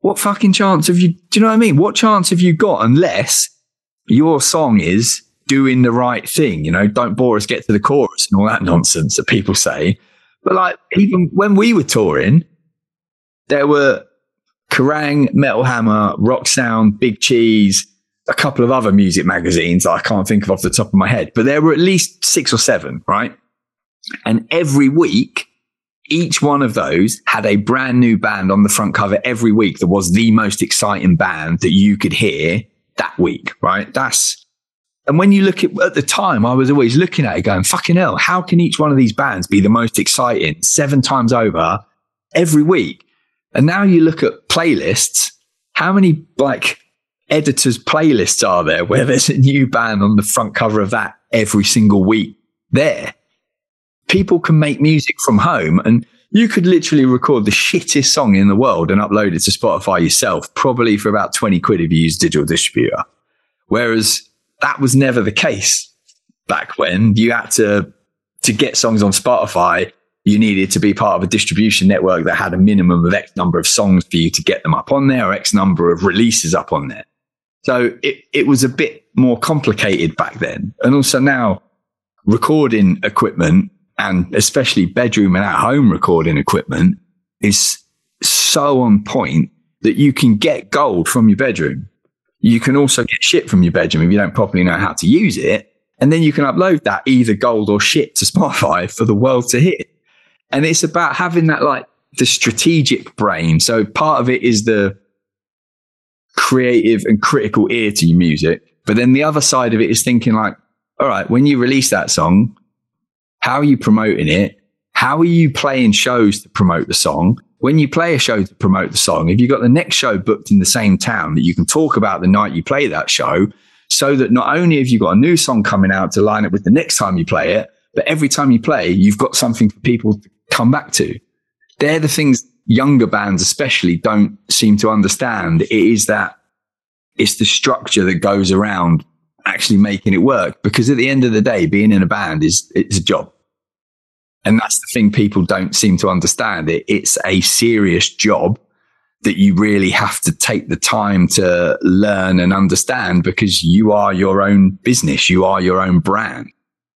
what fucking chance have you? Do you know what I mean? What chance have you got unless your song is doing the right thing? You know, don't bore us, get to the chorus and all that nonsense that people say. But like, even when we were touring, there were Kerrang, Metal Hammer, Rock Sound, Big Cheese, a couple of other music magazines I can't think of off the top of my head, but there were at least six or seven, right? And every week, each one of those had a brand new band on the front cover every week that was the most exciting band that you could hear that week, right? That's, and when you look at, at the time, I was always looking at it going, fucking hell, how can each one of these bands be the most exciting seven times over every week? And now you look at playlists, how many like editors' playlists are there where there's a new band on the front cover of that every single week there? People can make music from home and you could literally record the shittest song in the world and upload it to Spotify yourself, probably for about 20 quid if you use digital distributor. Whereas that was never the case back when you had to, to get songs on Spotify. You needed to be part of a distribution network that had a minimum of X number of songs for you to get them up on there or X number of releases up on there. So it, it was a bit more complicated back then. And also now recording equipment and especially bedroom and at home recording equipment is so on point that you can get gold from your bedroom. You can also get shit from your bedroom if you don't properly know how to use it. And then you can upload that either gold or shit to Spotify for the world to hear. And it's about having that like the strategic brain. So part of it is the creative and critical ear to your music. But then the other side of it is thinking like, all right, when you release that song, how are you promoting it? How are you playing shows to promote the song? When you play a show to promote the song, if you've got the next show booked in the same town that you can talk about the night you play that show, so that not only have you got a new song coming out to line up with the next time you play it, but every time you play, you've got something for people to come back to. They're the things younger bands especially don't seem to understand. It is that it's the structure that goes around actually making it work. Because at the end of the day, being in a band is it's a job. And that's the thing people don't seem to understand. It, it's a serious job that you really have to take the time to learn and understand because you are your own business. You are your own brand.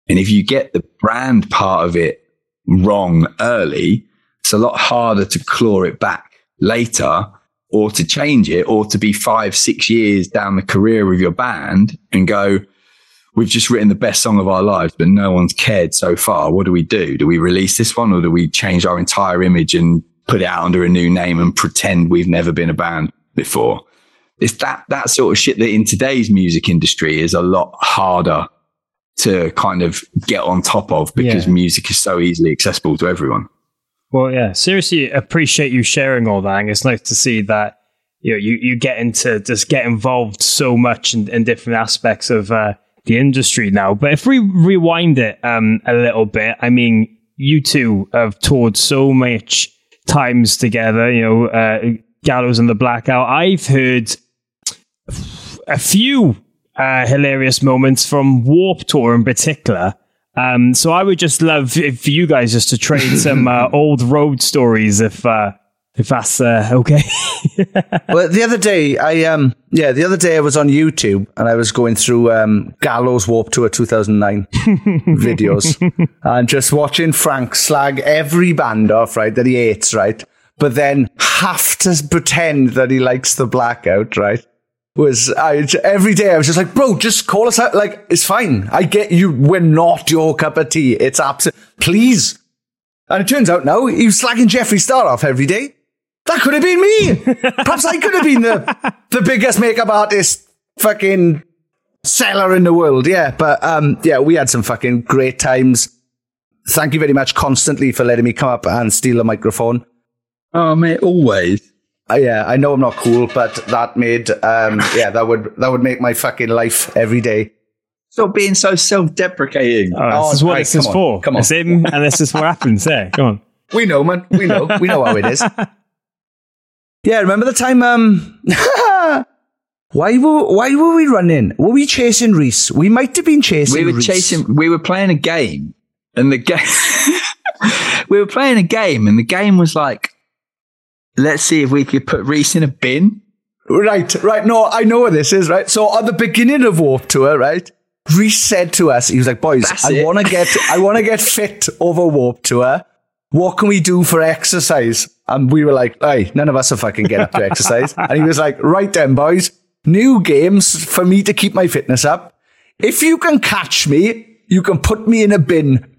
And if you get the brand part of it wrong early, it's a lot harder to claw it back later or to change it or to be five, six years down the career of your band and go, we've just written the best song of our lives, but no one's cared so far. What do we do? Do we release this one or do we change our entire image and put it out under a new name and pretend we've never been a band before? It's that, that sort of shit that in today's music industry is a lot harder to kind of get on top of because Yeah. music is so easily accessible to everyone. Well, yeah, seriously appreciate you sharing all that. And it's nice to see that you know, you, you get into just get involved so much in, in different aspects of uh, the industry now. But if we rewind it um, a little bit, I mean, you two have toured so much times together, you know, uh, Gallows and the Blackout. I've heard a few uh, hilarious moments from Warped Tour in particular. Um, so I would just love if you guys just to trade some uh, old road stories, if uh, if that's uh, okay. well, the other day, I um, yeah, the other day I was on YouTube and I was going through um, Gallows Warped Tour 2009 videos and just watching Frank slag every band off, right, that he hates, right, but then have to pretend that he likes the blackout, right. Was I every day I was just like, bro, just call us out. Like, it's fine. I get you. We're not your cup of tea. It's absolute. Please. And it turns out now he was slagging Jeffree Star off every day. That could have been me. Perhaps I could have been the, the biggest makeup artist fucking seller in the world. Yeah. But, um, yeah, we had some fucking great times. thank you very much constantly for letting me come up and steal a microphone. Oh, mate, always. Uh, yeah, I know I'm not cool, but that made um, yeah, that would that would make my fucking life every day. Stop being so self-deprecating. Oh, this is what right, this is on, for. come on. It's him, and this is what happens there. Come on. We know, man. We know. We know how it is. Yeah, remember the time? Um, why were why were we running? Were we chasing Rhys? We might have been chasing. we were Rhys. chasing. We were playing a game, and the game. we were playing a game, and the game was like, let's see if we could put Rhys in a bin. Right, right. No, I know what this is. Right. So at the beginning of Warped Tour, right, Rhys said to us, he was like, "Boys, That's I want to get, I want to get fit over Warped Tour. What can we do for exercise?" And we were like, "Hey, none of us are fucking get up to exercise." And he was like, "Right then, boys, new games for me to keep my fitness up. If you can catch me, you can put me in a bin."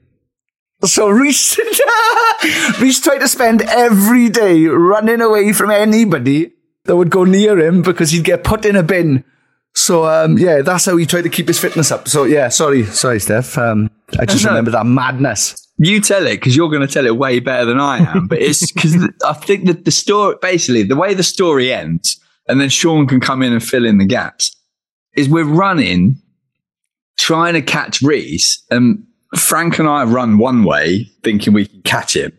So Rhys, Rhys tried to spend every day running away from anybody that would go near him because he'd get put in a bin. So um, yeah, that's how he tried to keep his fitness up. So yeah, sorry, sorry, Steph. Um, I just No. remember that madness. You tell it because you're going to tell it way better than I am. But it's because I think that the story, basically, the way the story ends, and then Sean can come in and fill in the gaps, is we're running, trying to catch Rhys, and Frank and I run one way, thinking we can catch him.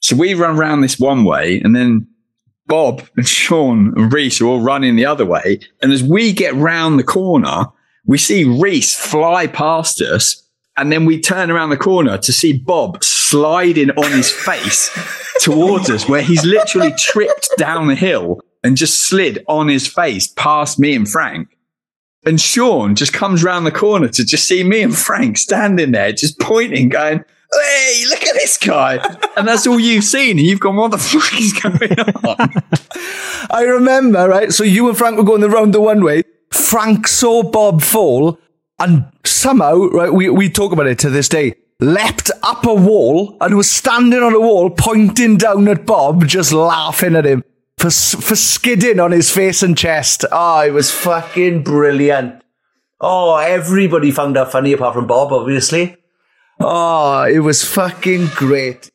So we run around this one way, and then Bob and Sean and Rhys are all running the other way. And as we get round the corner, we see Rhys fly past us. And then we turn around the corner to see Bob sliding on his face towards us, where he's literally tripped down the hill and just slid on his face past me and Frank. And Sean just comes round the corner to just see me and Frank standing there, just pointing, going, Hey, look at this guy. And that's all you've seen. And you've gone, What the fuck is going on? I remember, right? So you and Frank were going around the one way. Frank saw Bob fall and somehow, right, we, we talk about it to this day, leapt up a wall and was standing on a wall pointing down at Bob, just laughing at him for, for skidding on his face and chest. Oh, it was fucking brilliant. Oh, everybody found that funny apart from Bob, obviously. Oh, it was fucking great.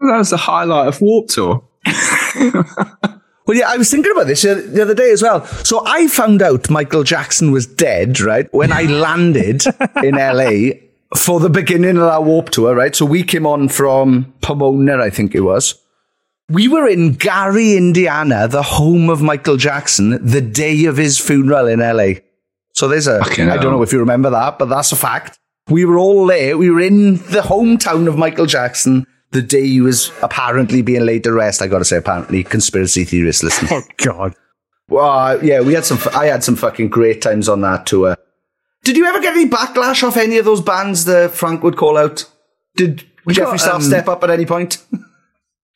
That was the highlight of Warped Tour. Well, yeah, I was thinking about this the the other day as well. So I found out Michael Jackson was dead, right, when I landed in LA for the beginning of our warped tour, right? So we came on from Pomona, I think it was. We were in Gary, Indiana, the home of Michael Jackson, the day of his funeral in LA. So there's a, Fucking I don't know if you remember that, but that's a fact. We were all there. We were in the hometown of Michael Jackson the day he was apparently being laid to rest. I got to say, apparently, conspiracy theorists listen. Oh God. Well, yeah, we had some. I had some fucking great times on that tour. Did you ever get any backlash off any of those bands that Frank would call out? Did We Jeffree got, Star um, step up at any point?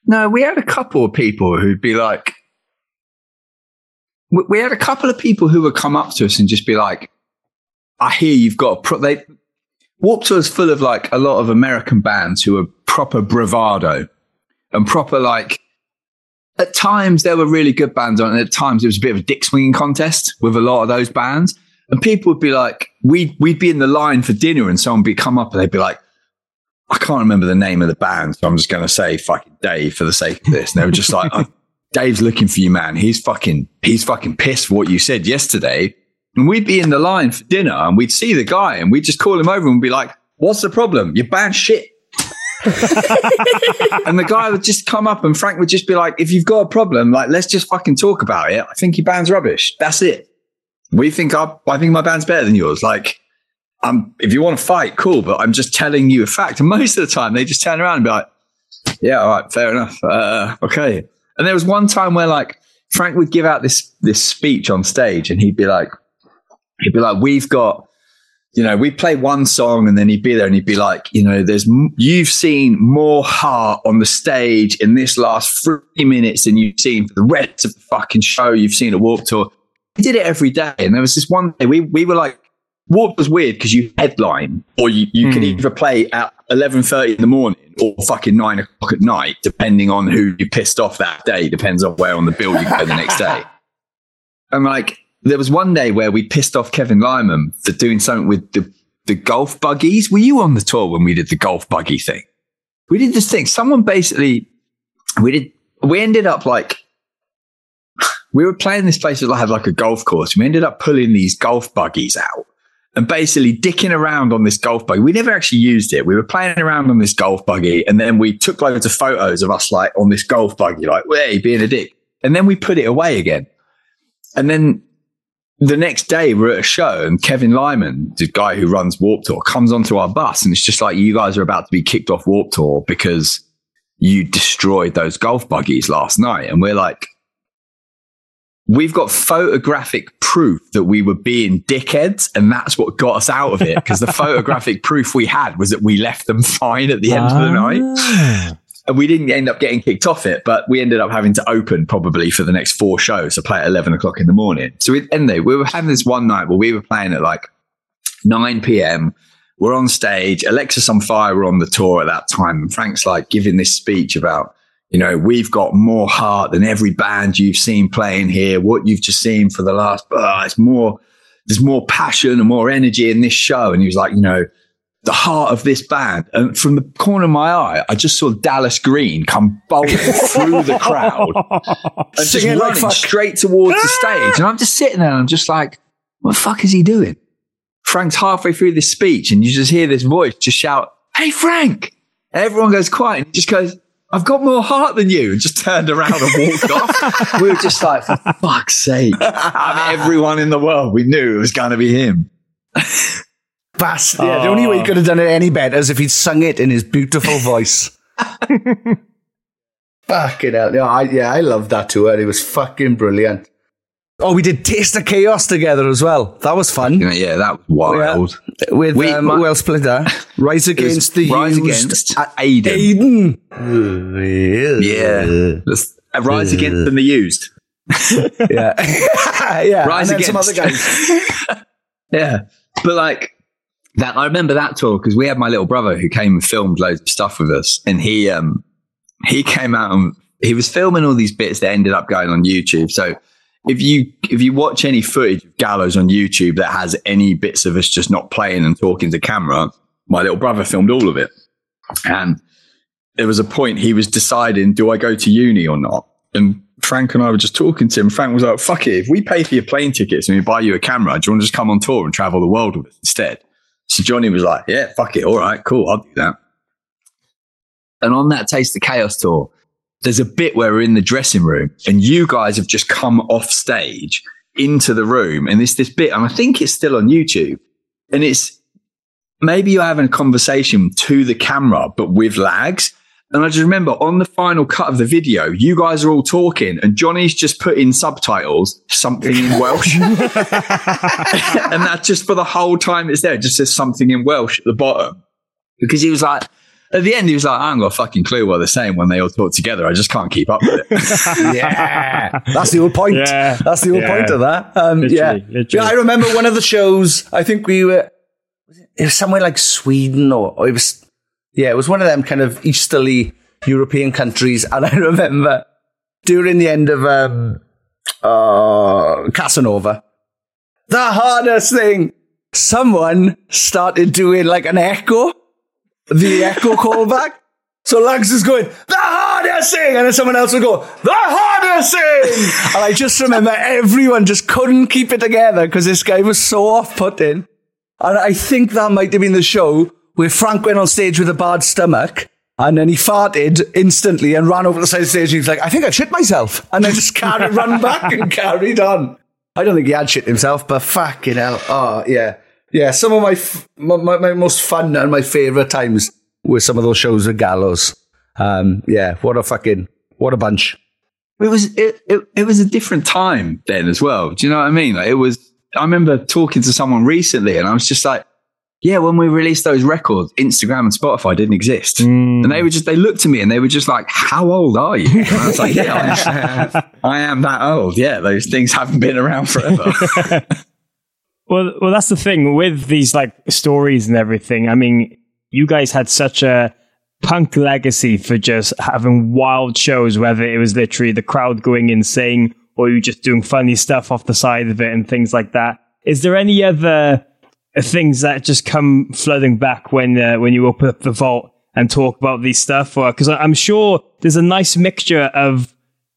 No, we had a couple of people who'd be like, we- had a couple of people who would come up to us and just be like, I hear you've got a pro- they, Warped Tour is full of like a lot of American bands who are proper bravado and proper like, at times there were really good bands on, and at times it was a bit of a dick swinging contest with a lot of those bands. And people would be like, we'd, we'd be in the line for dinner and someone would be come up and they'd be like, I can't remember the name of the band, so I'm just going to say fucking Dave for the sake of this. And they were just like, oh, Dave's looking for you, man. He's fucking, he's fucking pissed for what you said yesterday. And we'd be in the line for dinner and we'd see the guy and we'd just call him over and be like, what's the problem? Your band's shit. and the guy would just come up and Frank would just be like, if you've got a problem, like, let's just fucking talk about it. I think your band's rubbish. That's it. We think I, I think my band's better than yours. Like, um, if you want to fight, cool, but I'm just telling you a fact. And most of the time, they just turn around and be like, "Yeah, all right, fair enough, uh, okay." And there was one time where like Frank would give out this this speech on stage, and he'd be like, he'd be like, "We've got." You know, we play one song and then he'd be there and he'd be like, you know, there's, you've seen more heart on the stage in this last three minutes than you've seen for the rest of the fucking show you've seen a walk Tour. He did it every day. And there was this one day we, we were like, Warped was weird because you headline or you, you could hmm. either play at 11.30 in the morning or fucking nine o'clock at night, depending on who you pissed off that day, depends on where on the bill you go the next day. And like, there was one day where we pissed off Kevin Lyman for doing something with the, the golf buggies. Were you on the tour when we did the golf buggy thing? we did this thing. Someone basically, we did, we ended up like, we were playing this place that had like a golf course. We ended up pulling these golf buggies out and basically dicking around on this golf buggy. We never actually used it. We were playing around on this golf buggy and then we took loads of photos of us like on this golf buggy, like, hey, being a dick. And then we put it away again. And then the next day we're at a show and Kevin Lyman, the guy who runs Warped Tour, comes onto our bus and it's just like, you guys are about to be kicked off Warped Tour because you destroyed those golf buggies last night. And we're like, we've got photographic proof that we were being dickheads and that's what got us out of it because the photographic proof we had was that we left them fine at the end of the ah. night. And we didn't end up getting kicked off it but we ended up having to open probably for the next four shows to play at 11 o'clock in the morning. So we, anyway, we were having this one night where we were playing at like 9 p.m we're on stage Alexisonfire were on the tour at that time and frank's like giving this speech about you know, we've got more heart than every band you've seen playing here. What you've just seen for the last, oh, it's more, there's more passion and more energy in this show. And he was like, you know, the heart of this band. And from the corner of my eye, I just saw Dallas Green come bolting through the crowd and just Singing like running fuck. straight towards the ah! stage. And I'm just sitting there and I'm just like, what the fuck is he doing? Frank's halfway through this speech and you just hear this voice just shout, Hey, Frank. And everyone goes quiet and he just goes, I've got more heart than you. And just turned around and walked off. We were just like, for fuck's sake. Out of everyone in the world, we knew it was going to be him. Bass. Yeah, the only way he ah. could have done it any better is if he'd sung it in his beautiful voice. fucking hell. Yeah, I, yeah, I loved that tour. It was fucking brilliant. Oh, we did Taste of Chaos together as well. That was fun. Yeah, that was wild. Yeah. With We- um, my- who else played that? Rise Against the Rise Used. Against Uh, Aiden. Aiden. Yeah. Uh, Rise Against and the Used. yeah. yeah. Rise Against. some other guys. yeah. But like that, I remember that tour because we had my little brother who came and filmed loads of stuff with us. And he, um, he came out and he was filming all these bits that ended up going on YouTube. So if you, if you watch any footage of Gallows on YouTube that has any bits of us just not playing and talking to camera, my little brother filmed all of it. And there was a point he was deciding, do I go to uni or not? And Frank and I were just talking to him. Frank was like, fuck it. If we pay for your plane tickets and we buy you a camera, do you want to just come on tour and travel the world with us instead? So Johnny was like, yeah, fuck it. All right, cool. I'll do that. And on that Taste of Chaos tour, there's a bit where we're in the dressing room and you guys have just come off stage into the room and it's this bit, and I think it's still on YouTube. And it's maybe you're having a conversation to the camera, but with lags. And I just remember on the final cut of the video, you guys are all talking and Johnny's just put in subtitles, something in Welsh. and that's just for the whole time it's there. It just says something in Welsh at the bottom. Because he was like, at the end, he was like, I haven't got a fucking clue what they're saying when they all talk together. I just can't keep up with it. yeah, that's the whole point. Yeah. That's the whole Yeah. point of that. Um, yeah. Literally, literally. yeah, I remember one of the shows. I think we were. was it- It was somewhere like Sweden, or, or it was. Yeah, it was one of them kind of easterly European countries, and I remember during the end of um, uh, Casanova, the hardest thing. Someone started doing like an echo, the echo callback. So Lags is going, the hardest thing! And then someone else will go, the hardest thing! and I just remember everyone just couldn't keep it together because this guy was so off putting. And I think that might have been the show where Frank went on stage with a bad stomach and then he farted instantly and ran over the side of the stage and like, I think I shit myself. And then just carried, run back and carried on. I don't think he had shit himself, but fucking hell. Oh, yeah. Yeah, some of my, f- my, my, my most fun and my favourite times were some of those shows with Gallows. Um, yeah, what a fucking, what a bunch. it was it, it it was a different time then as well. Do you know what I mean? Like it was. I remember talking to someone recently, and I was just like, "Yeah, when we released those records, Instagram and Spotify didn't exist." And they were just they looked at me and they were just like, "How old are you?" And I was like, "Yeah, I am that old. Yeah, those things haven't been around forever." Well, well, that's the thing with these like stories and everything. I mean, you guys had such a punk legacy for just having wild shows, whether it was literally the crowd going insane or you just doing funny stuff off the side of it and things like that. Is there any other things that just come flooding back when uh, when you open up the vault and talk about these stuff? Or because I'm sure there's a nice mixture of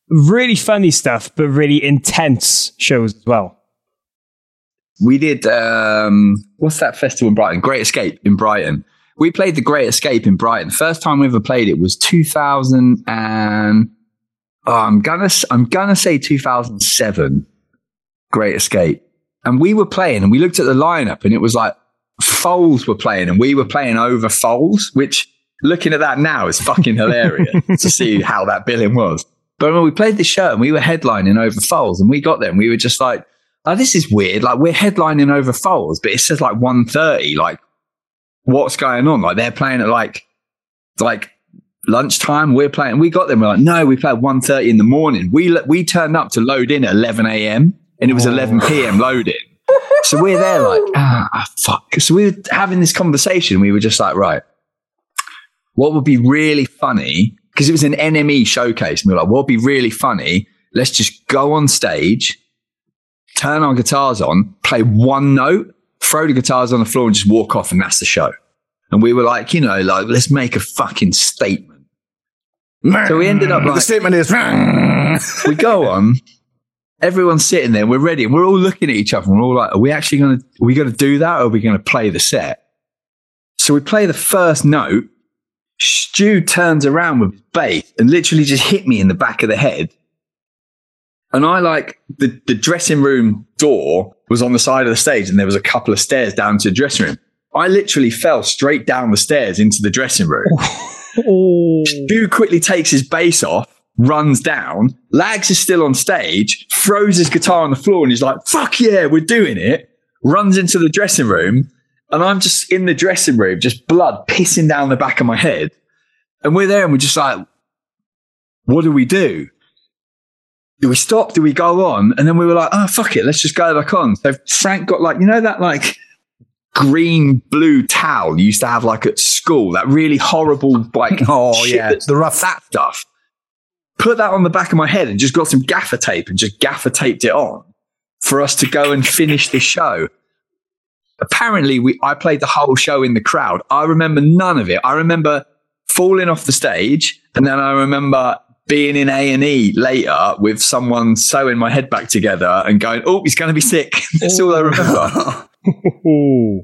really funny stuff, but really intense shows as well. We did, um, what's that festival in Brighton? Great Escape in Brighton. We played the Great Escape in Brighton. First time we ever played it was 2000 and oh, I'm gonna I'm gonna say 2007. Great Escape, and we were playing, and we looked at the lineup, and it was like Foals were playing, and we were playing over Foals, which looking at that now is fucking hilarious to see how that billing was. But when we played this show and we were headlining over Foals, and we got there, and we were just like, "Oh, this is weird." Like we're headlining over Foals, but it says like 1.30. Like, what's going on? Like they're playing at like like lunchtime. We're playing. We got them. We're like, no, we played 1.30 in the morning. We we turned up to load in at 11 a.m. and it was 11 p.m. loading. So we're there like, ah, fuck. So we were having this conversation. We were just like, right, what would be really funny? Because it was an NME showcase. And we were like, what would be really funny? Let's just go on stage, turn our guitars on, play one note, throw the guitars on the floor and just walk off. And that's the show. And we were like, you know, like, let's make a fucking statement. So we ended up like, the statement is we go on, everyone's sitting there, we're ready, and we're all looking at each other, and we're all like, are we actually going to, are we going to do that, or are we going to play the set? So we play the first note. Stu turns around with his bass and literally just hit me in the back of the head. And I like the, the dressing room door was on the side of the stage, and there was a couple of stairs down to the dressing room. I literally fell straight down the stairs into the dressing room. Oh. Stu quickly takes his bass off, runs down. Lags is still on stage, throws his guitar on the floor, and he's like, fuck yeah, we're doing it. Runs into the dressing room. And I'm just in the dressing room, just blood pissing down the back of my head. And we're there and we're just like, what do we do? Do we stop? Do we go on? And then we were like, oh, fuck it. Let's just go back on. So Frank got like, you know, that like green blue towel you used to have like at school, that really horrible, like, Oh, yeah. The rough- that stuff. Put that on the back of my head and just got some gaffer tape and just gaffer taped it on for us to go and finish the show. Apparently, we I played the whole show in the crowd. I remember none of it. I remember falling off the stage, and then I remember being in A and E later with someone sewing my head back together and going, "Oh, he's going to be sick." That's all I remember.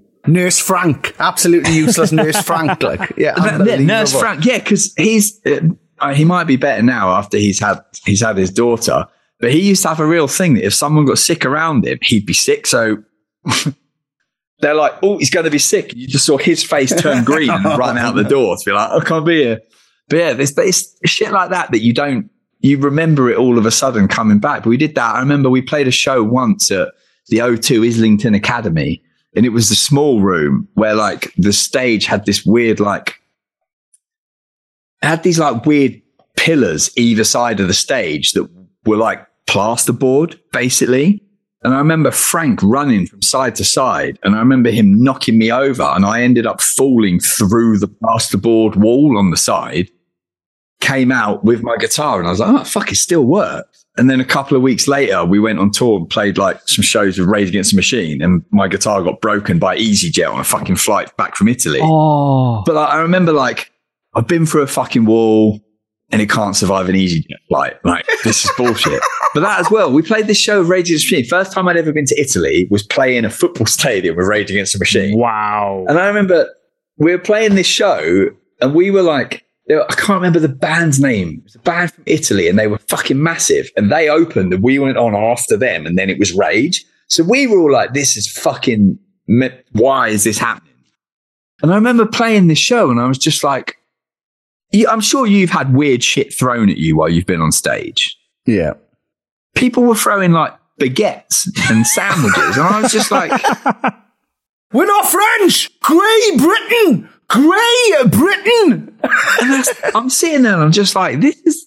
Nurse Frank, absolutely useless Nurse Frank. Like, yeah, Nurse Frank. Yeah, because he's uh, uh, he might be better now after he's had he's had his daughter. But he used to have a real thing that if someone got sick around him, he'd be sick. So they're like, "Oh, he's going to be sick." You just saw his face turn green and run out the door to be like, "I can't be here." But yeah, there's, there's shit like that that you don't you remember it all of a sudden coming back. But we did that. I remember we played a show once at the O2 Islington Academy, and it was the small room where like the stage had this weird like had these like weird pillars either side of the stage that were like plasterboard basically. And I remember Frank running from side to side, and I remember him knocking me over, and I ended up falling through the plasterboard wall on the side. Came out with my guitar, and I was like, "Oh fuck, it still works." And then a couple of weeks later, we went on tour and played like some shows with Rage Against the Machine, and my guitar got broken by EasyJet on a fucking flight back from Italy. Oh, But like, I remember like I've been through a fucking wall and it can't survive an easy jet flight. Like this is bullshit. but that as well, we played this show with Rage Against the Machine. First time I'd ever been to Italy was playing a football stadium with Rage Against the Machine. wow. And I remember we were playing this show and we were like, they were- I can't remember the band's name. It was a band from Italy and they were fucking massive. And they opened and we went on after them and then it was Rage. So we were all like, this is fucking, why is this happening? And I remember playing this show and I was just like, I'm sure you've had weird shit thrown at you while you've been on stage. Yeah. People were throwing like baguettes and sandwiches. and I was just like, We're not French! Great Britain! Grey Britain! And that's, I'm sitting there and I'm just like, this is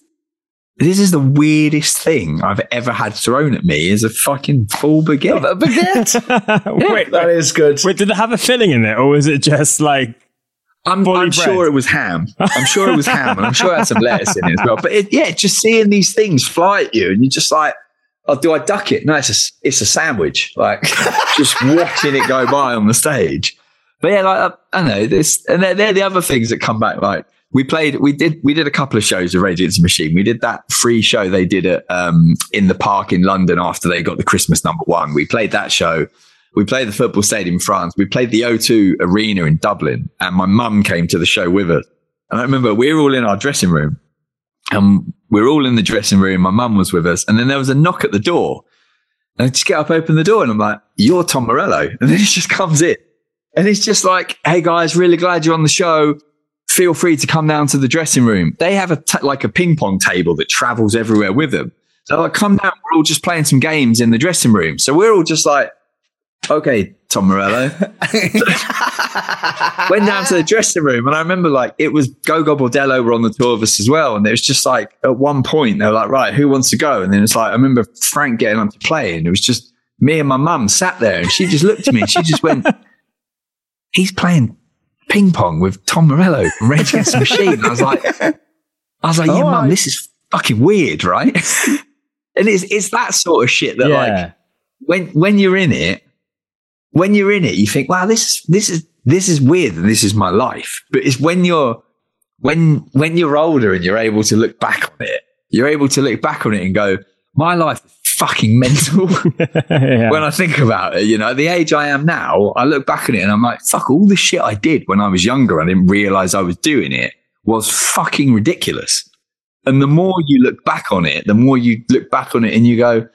this is the weirdest thing I've ever had thrown at me is a fucking full baguette. A baguette! wait, that is good. wait, did it have a filling in it, or was it just like I'm, I'm sure it was ham. I'm sure it was ham, and I'm sure it had some lettuce in it as well. But it, yeah, just seeing these things fly at you, and you're just like, "Oh, do I duck it?" No, it's a it's a sandwich. Like just watching it go by on the stage. But yeah, like I don't know this, and they're, they're the other things that come back. Like we played, we did, we did a couple of shows with Radiance Machine. We did that free show they did at um, in the park in London after they got the Christmas number one. We played that show. We played the football stadium in France. We played the O2 Arena in Dublin, and my mum came to the show with us. And I remember we were all in our dressing room, and we we're all in the dressing room. My mum was with us, and then there was a knock at the door. And I just get up, open the door, and I'm like, "You're Tom Morello," and then he just comes in. And it's just like, hey guys, really glad you're on the show. Feel free to come down to the dressing room. They have a t- like a ping pong table that travels everywhere with them. So like, come down. We're all just playing some games in the dressing room. So we're all just like, okay, Tom Morello. Went down to the dressing room, and I remember like it was Gogol Bordello were on the tour of us as well, and it was just like at one point they were like, right, who wants to go? And then it's like I remember Frank getting up to play, and it was just me and my mum sat there, and she just looked at me, and she just went he's playing ping pong with Tom Morello from Rage Against the Machine. I was like, I was like, yeah, mum, this is fucking weird, right? and it's it's that sort of shit that yeah. like when when you're in it, when you're in it, you think, wow, this this is this is weird and this is my life. But it's when you're when when you're older and you're able to look back on it, you're able to look back on it and go, my life fucking mental yeah. when I think about it. You know, the age I am now, I look back at it and I'm like, fuck, all the shit I did when I was younger, I didn't realize I was doing it was fucking ridiculous. And the more you look back on it, the more you look back on it and you go,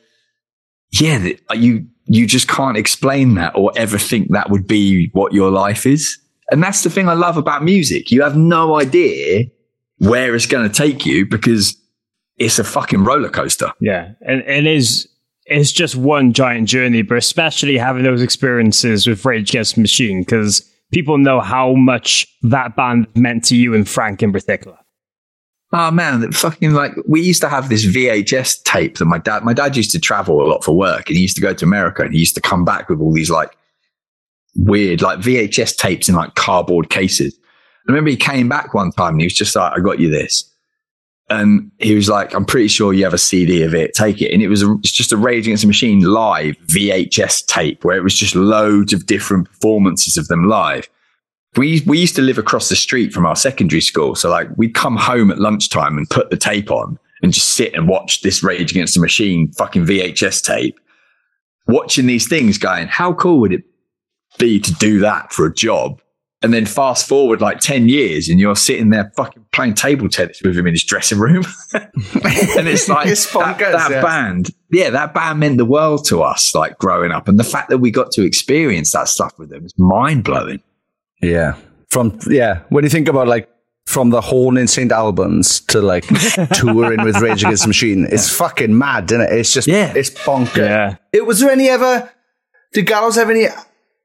yeah, you, you just can't explain that or ever think that would be what your life is. And that's the thing I love about music. You have no idea where it's going to take you because it's a fucking roller coaster. Yeah, and it is. It's just one giant journey, but especially having those experiences with Rage Against the Machine because people know how much that band meant to you and Frank in particular. Oh man, fucking like we used to have this VHS tape that my dad, my dad used to travel a lot for work and he used to go to America and he used to come back with all these like weird like VHS tapes in like cardboard cases. I remember he came back one time and he was just like, I got you this. And he was like, I'm pretty sure you have a CD of it. Take it. And it was a, it's just a Rage Against the Machine live VHS tape where it was just loads of different performances of them live. We, we used to live across the street from our secondary school. So like we'd come home at lunchtime and put the tape on and just sit and watch this Rage Against the Machine fucking VHS tape, watching these things going, how cool would it be to do that for a job? And then fast forward like 10 years and you're sitting there fucking playing table tennis with him in his dressing room. and it's like it's that, that yeah. band. Yeah, that band meant the world to us, like growing up. And the fact that we got to experience that stuff with them is mind blowing. Yeah. From, yeah. When you think about like, from the Horn in St. Albans to like touring with Rage Against the Machine, it's yeah. fucking mad, isn't it? It's just, yeah. it's bonkers. Yeah. It, was there any ever, did Gallows have any,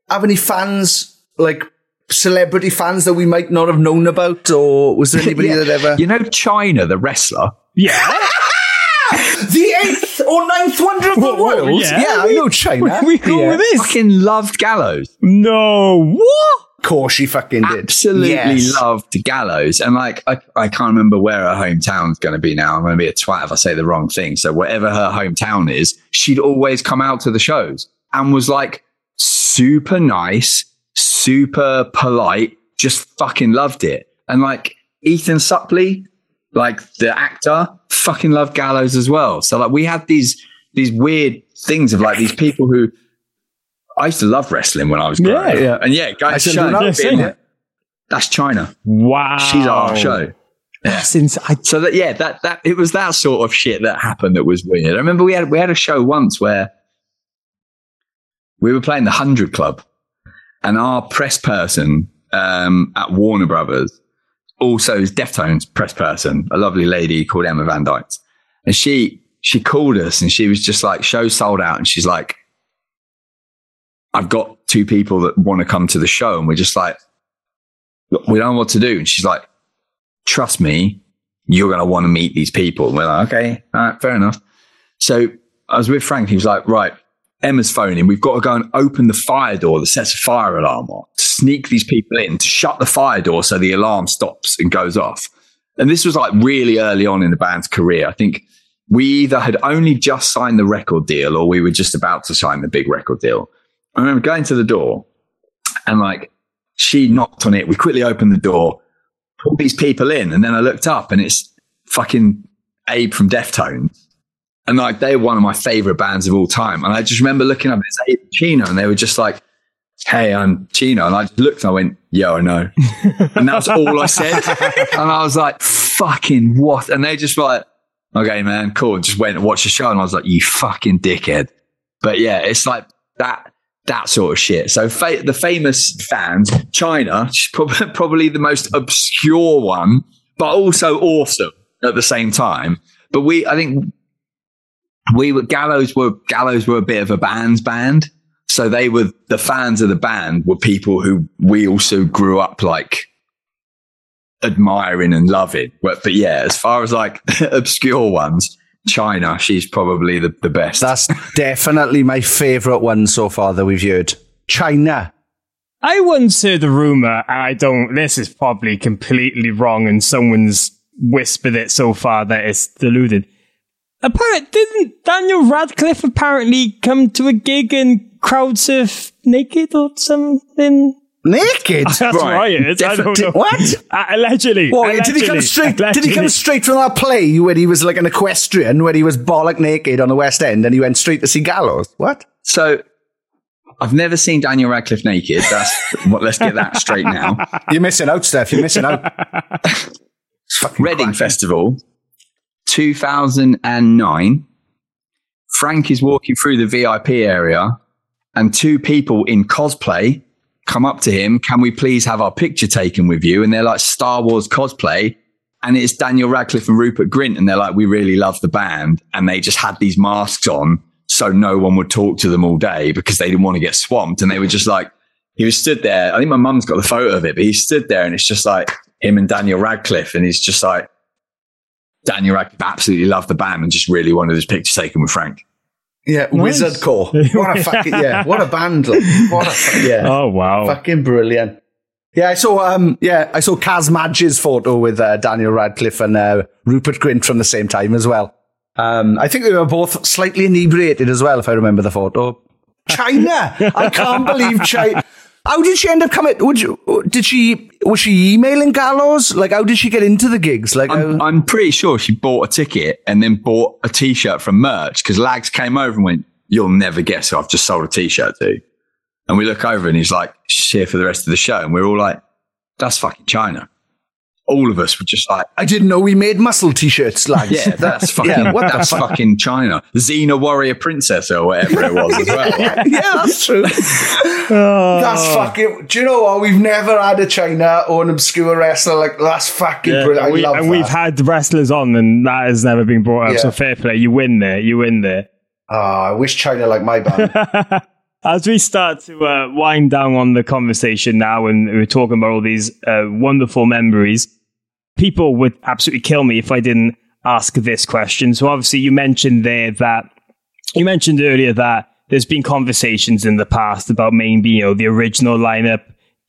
have any fans like celebrity fans that we might not have known about, or was there anybody yeah. that ever? You know, Chyna, the wrestler. Yeah. the eighth or ninth wonder of the world. Yeah, yeah I know Chyna. We, we cool yeah. with this. Fucking loved Gallows. No, what? Of course, she fucking did. Absolutely yes. loved Gallows, and like I, I can't remember where her hometown's going to be now. I'm going to be a twat if I say the wrong thing. So whatever her hometown is, she'd always come out to the shows and was like super nice super polite, just fucking loved it. And like Ethan Suplee, like the actor, fucking loved Gallows as well. So like we had these these weird things of like these people who I used to love wrestling when I was growing yeah, yeah. And yeah, guys, show, yeah, that's Chyna. Wow. She's our show. That's insane. So that yeah, that that it was that sort of shit that happened that was weird. I remember we had we had a show once where we were playing the Hundred Club and our press person um, at Warner Brothers also is Deftones press person, a lovely lady called Emma Van Dyke. And she she called us and she was just like, show sold out. And she's like, I've got two people that want to come to the show. And we're just like, we don't know what to do. And she's like, trust me, you're going to want to meet these people. And we're like, okay, all right, fair enough. So I was with Frank. He was like, right, Emma's phoning. We've got to go and open the fire door that sets a fire alarm on, to sneak these people in, to shut the fire door so the alarm stops and goes off. And this was like really early on in the band's career. I think we either had only just signed the record deal or we were just about to sign the big record deal. I remember going to the door and like she knocked on it. We quickly opened the door, put these people in, and then I looked up and it's fucking Abe from Deftones. And like they're one of my favorite bands of all time. And I just remember looking up at Abe Chino and they were just like, Hey, I'm Chino. And I just looked and I went, Yo, I know. and that was all I said. and I was like, fucking what? And they just were like, Okay, man, cool. Just went and watched the show. And I was like, You fucking dickhead. But yeah, it's like that that sort of shit. So fa- the famous fans, Chyna, probably, probably the most obscure one, but also awesome at the same time. But we, I think we were Gallows were Gallows were a bit of a band's band. So they were the fans of the band were people who we also grew up like admiring and loving. But, but yeah, as far as like obscure ones, Chyna, she's probably the, the best. That's definitely my favourite one so far that we've heard. Chyna. I once heard a rumor, and I don't, this is probably completely wrong, and someone's whispered it so far that it's deluded. Apparently, didn't Daniel Radcliffe apparently come to a gig and crowd surf naked or something? Naked? That's right. It's, I don't know. What? Uh, allegedly. What, did he come Allegedly. straight? Did he come straight from that play where he was like an equestrian, where he was bollock naked on the West End, and he went straight to see Gallows? What? So I've never seen Daniel Radcliffe naked. That's what, let's get that straight now. You're missing out, Steph. You're missing out. Reading Festival, 2009. Frank is walking through the VIP area, and two people in cosplay come up to him. Can we please have our picture taken with you? And they're like Star Wars cosplay. And it's Daniel Radcliffe and Rupert Grint. And they're like, we really love the band. And they just had these masks on so no one would talk to them all day because they didn't want to get swamped. And they were just like, he was stood there. I think my mum's got the photo of it, but he stood there and it's just like him and Daniel Radcliffe. And he's just like, Daniel Radcliffe absolutely loved the band and just really wanted his picture taken with Frank. Yeah, Nice. Wizard Core. What a fucking yeah, what a band! Like. What a fu- yeah. Oh, wow. fucking brilliant. Yeah, I saw um yeah I saw Kaz Madge's photo with uh, Daniel Radcliffe and uh, Rupert Grint from the same time as well. Um, I think they were both slightly inebriated as well, if I remember the photo. Chyna, I can't believe Chyna. How did she end up coming? Would you? Did she? Was she emailing Gallows? Like, how did she get into the gigs? Like, I'm, I'm pretty sure she bought a ticket and then bought a t-shirt from merch because Lags came over and went, you'll never guess who I've just sold a t-shirt to. And we look over and he's like, she's here for the rest of the show. And we're all like, that's fucking Chyna. All of us were just like, I didn't know we made muscle t-shirts, lads. yeah, that's fucking, Yeah, what that's fuck? fucking Chyna. Xena Warrior Princess or whatever it was as well. Like, yeah, that's true. That's fucking. Do you know what? We've never had a Chyna or an obscure wrestler like that's fucking Yeah, brilliant. I we, love and that. we've had wrestlers on, and that has never been brought up. Yeah. So fair play, you win there. You win there. Oh, I wish Chyna like my band. As we start to uh, wind down on the conversation now, and we're talking about all these uh, wonderful memories, people would absolutely kill me if I didn't ask this question. So obviously, you mentioned there that you mentioned earlier that there's been conversations in the past about maybe you know the original lineup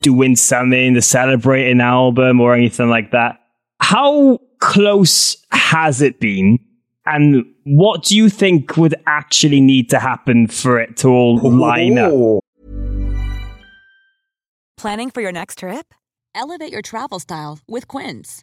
doing something to celebrate an album or anything like that. How close has it been? And what do you think would actually need to happen for it to all line up? Planning for your next trip? Elevate your travel style with Quince.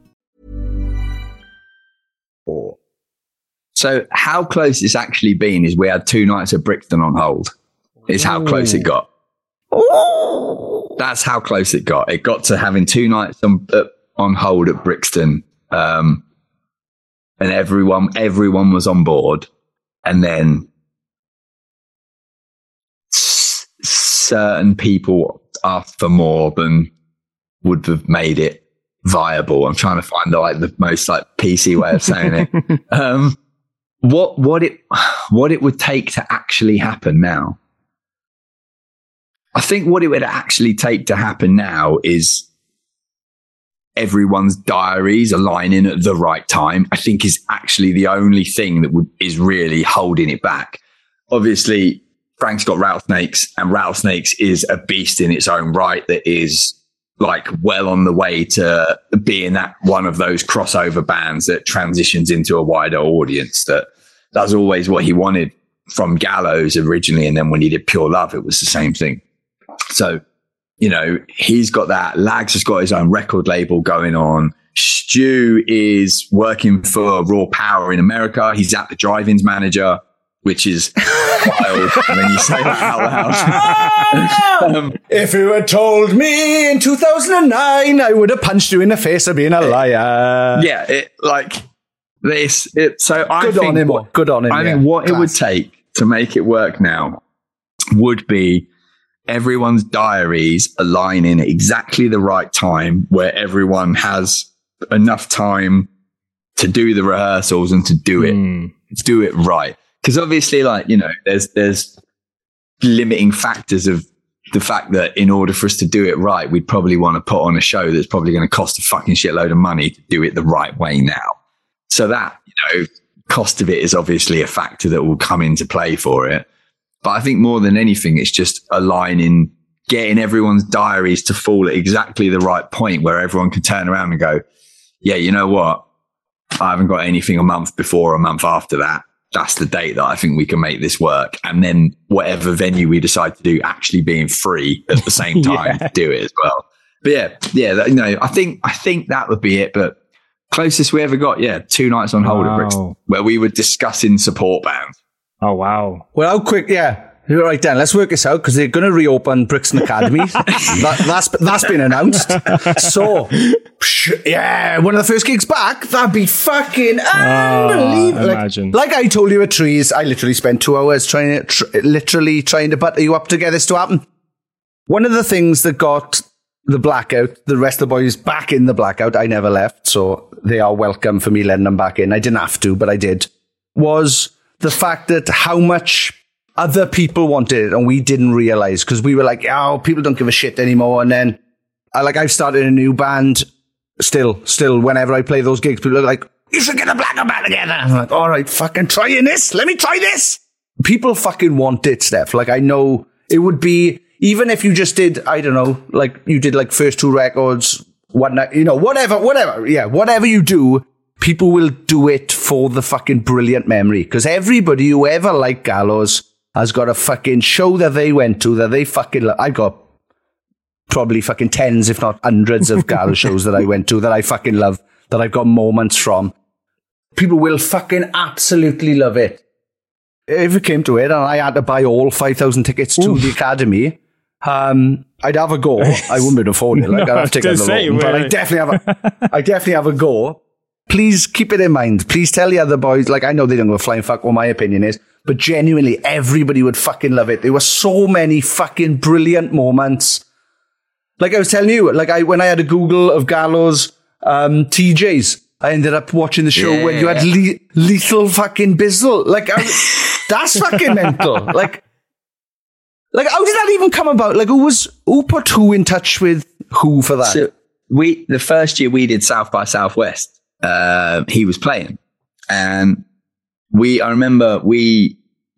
So how close it's actually been is we had two nights at Brixton on hold. Is how close it got. That's how close it got. It got to having two nights on uh, on hold at Brixton, um, and everyone everyone was on board, and then s- certain people asked for more than would have made it viable. I'm trying to find the like the most like PC way of saying it. um, what what it what it would take to actually happen now. I think what it would actually take to happen now is everyone's diaries aligning at the right time. I think is actually the only thing that would is really holding it back. Obviously, Frank's got Rattlesnakes, and Rattlesnakes is a beast in its own right that is like well on the way to being that one of those crossover bands that transitions into a wider audience. That that's always what he wanted from Gallows originally, and then when he did Pure Love, it was the same thing. So, you know, he's got that. Lags has got his own record label going on. Stu is working for Raw Power in America. He's at the drive-ins manager, which is wild when you say that out loud. um, If you had told me in 2009, I would have punched you in the face for being a liar. yeah, it like this. It so I Good think on him. what- Good on him. I yeah. think what it would take to make it work now would be everyone's diaries aligning at exactly the right time where everyone has enough time to do the rehearsals and to do it to do it right because obviously like you know there's there's limiting factors of the fact that in order for us to do it right we'd probably want to put on a show that's probably going to cost a fucking shitload of money to do it the right way now so that you know cost of it is obviously a factor that will come into play for it but I think more than anything, it's just aligning, getting everyone's diaries to fall at exactly the right point where everyone can turn around and go, yeah, you know what? I haven't got anything a month before or a month after that. That's the date that I think we can make this work. And then whatever venue we decide to do actually being free at the same time Yeah. to do it as well. But yeah, yeah, that, you know, I think, I think that would be it. But closest we ever got, yeah, two nights on hold at Brixton where we were discussing support bands. Oh wow. Well, how quick? Yeah. Right then, let's work this out because they're going to reopen Brixton Academy. that, that's that's been announced. So, psh, yeah, one of the first gigs back. That'd be fucking ah, unbelievable. Like- imagine. Like, I told you at Trees, I literally spent two hours trying to, tr- literally trying to butter you up to get this to happen. One of the things that got the blackout, the rest of the boys back in the blackout, I never left, so they are welcome for me letting them back in. I didn't have to, but I did. Was the fact that how much other people wanted it and we didn't realize because we were like, oh, people don't give a shit anymore. And then I like I've started a new band. Still, still, whenever I play those gigs, people are like, you should get a blackout band together. I'm like, all right, fucking trying this. Let me try this. People fucking want it, Steph. Like I know it would be even if you just did, I don't know, like you did like first two records, night, you know, whatever, whatever. Yeah, whatever you do, people will do it for the fucking brilliant memory. Because everybody who ever liked Gallows has got a fucking show that they went to that they fucking. Lo- I got probably fucking tens, if not hundreds, of Gallows shows that I went to that I fucking love, that I've got moments from. People will fucking absolutely love it. If it came to it and I had to buy all 5,000 tickets to the Academy, um, I'd have a go. I wouldn't afford it. Like, No, I'd have to take gonna say, a loan, but I definitely have a, I definitely have a go. Please keep it in mind. Please tell the other boys, like, I know they don't go flying fuck what my opinion is, but genuinely, everybody would fucking love it. There were so many fucking brilliant moments. Like I was telling you, like I, when I had a Google of Gallows, um, TJs, I ended up watching the show when you had le- lethal fucking bizzle. Like, I, that's fucking mental. Like, like, how did that even come about? Like, who was, who put who in touch with who for that? So we the first year we did South by Southwest, uh, he was playing, and we I remember we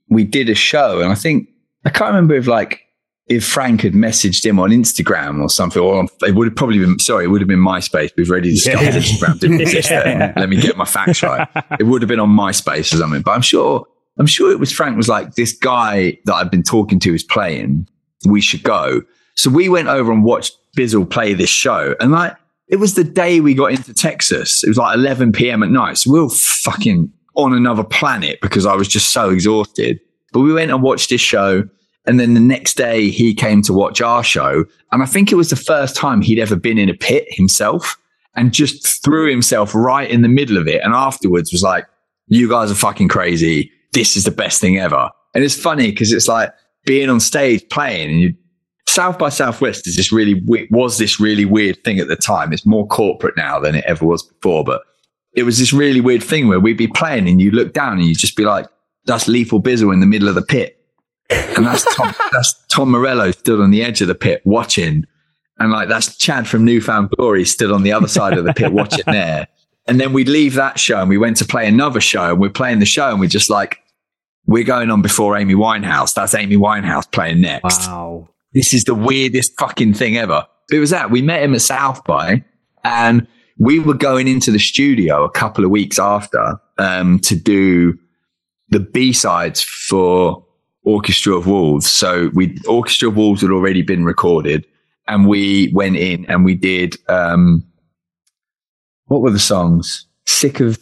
we did a show, and I think I can't remember if like if Frank had messaged him on Instagram or something, or it would have probably been sorry, it would have been MySpace. We've already discovered Yeah. Instagram didn't exist then. Um, yeah. Let me get my facts right. It would have been on MySpace or something, but I'm sure I'm sure it was Frank was like this guy that I've been talking to is playing. We should go. So we went over and watched Bizzle play this show, and like it was the day we got into Texas. It was like 11 p.m. at night. So we were fucking on another planet because I was just so exhausted. But we went and watched this show, And then the next day he came to watch our show. And I think it was the first time he'd ever been in a pit himself and just threw himself right in the middle of it. And afterwards was like, you guys are fucking crazy. This is the best thing ever. And it's funny because it's like being on stage playing and you, South by Southwest is this really, was this really weird thing at the time. It's more corporate now than it ever was before, but it was this really weird thing where we'd be playing and you look down and you'd just be like, that's Lethal Bizzle in the middle of the pit. And that's Tom, that's Tom Morello stood on the edge of the pit watching. And like, that's Chad from New Found Glory stood on the other side of the pit watching there. And then we'd leave that show and we went to play another show and we're playing the show and we're just like, we're going on before Amy Winehouse. That's Amy Winehouse playing next. Wow. This is the weirdest fucking thing ever. It was that we met him at South by and we were going into the studio a couple of weeks after um, to do the B sides for Orchestra of Wolves. So we Orchestra of Wolves had already been recorded, and we went in and we did um, what were the songs? Sick of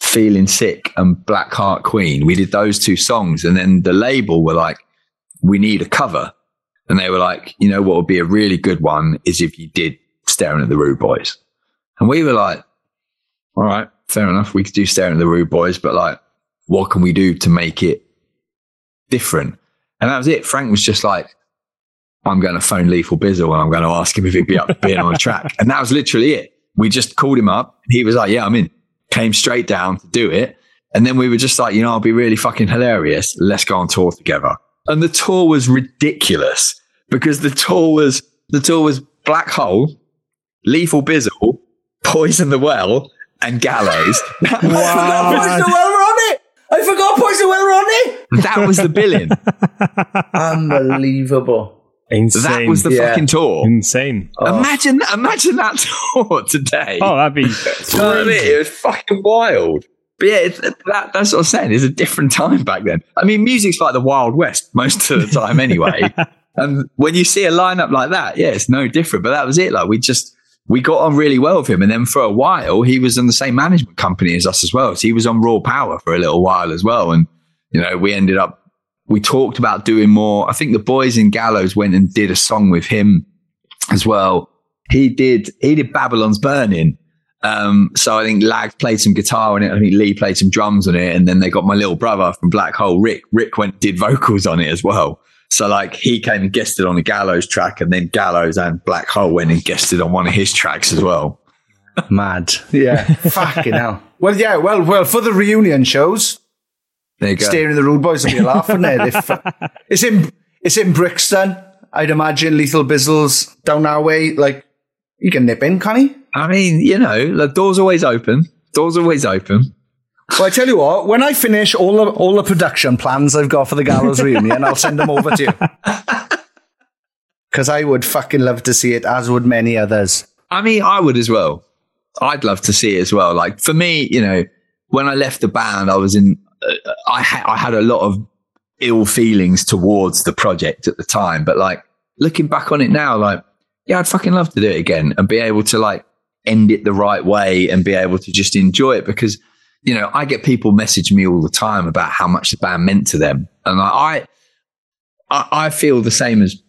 Feeling Sick and Black Heart Queen. We did those two songs, and then the label were like, "We need a cover," and they were like, "You know what would be a really good one is if you did Staring at the Rude Boys," and we were like, "All right, fair enough. We could do Staring at the Rude Boys, but like." what can we do to make it different? And that was it. Frank was just like, I'm going to phone Lethal Bizzle and I'm going to ask him if he'd be up being on a track. And that was literally it. We just called him up. He was like, yeah, I'm in. Came straight down to do it. And then we were just like, you know, I'll be really fucking hilarious. Let's go on tour together. And the tour was ridiculous because the tour was, the tour was Black Hole, Lethal Bizzle, Poison the Well, and Gallows. I forgot Poison the Well were on it. I forgot Poison the Well were on it. That was the billing. Unbelievable. Insane. That was the Yeah. fucking tour. Insane. Oh. Imagine, imagine that tour today. Oh, that'd be You I mean? It was fucking wild. But yeah, it's, that, that's what I'm saying. It's a different time back then. I mean, music's like the Wild West most of the time anyway. and when you see a lineup like that, yeah, it's no different. But that was it. Like we just, we got on really well with him. And then for a while, he was in the same management company as us as well. So he was on Raw Power for a little while as well. And, you know, we ended up, we talked about doing more. I think the boys in Gallows went and did a song with him as well. He did, he did Babylon's Burning. Um, so I think Lag played some guitar on it. I think Lee played some drums on it. And then they got my little brother from Black Hole, Rick. Rick went, did vocals on it as well. So like he came and guested on the Gallows track and then Gallows and Black Hole went and guested on one of his tracks as well. Mad. Yeah. Fucking hell. Well, yeah. Well, well, for the reunion shows, There you go. Staring the Rude Boys will be a laugh, wouldn't it? If, uh, it's in it's in Brixton. I'd imagine Lethal Bizzle's down our way. Like you can nip in, can he? I mean, you know, the door's always open. Door's always open. Well, I tell you what. When I finish all the all the production plans I've got for the Gallows reunion, I'll send them over to you. Because I would fucking love to see it, as would many others. I mean, I would as well. I'd love to see it as well. Like for me, you know, when I left the band, I was in, uh, I, ha- I had a lot of ill feelings towards the project at the time. But like looking back on it now, like, yeah, I'd fucking love to do it again and be able to like end it the right way and be able to just enjoy it because, you know, I get people message me all the time about how much the band meant to them. And I, I, I feel the same as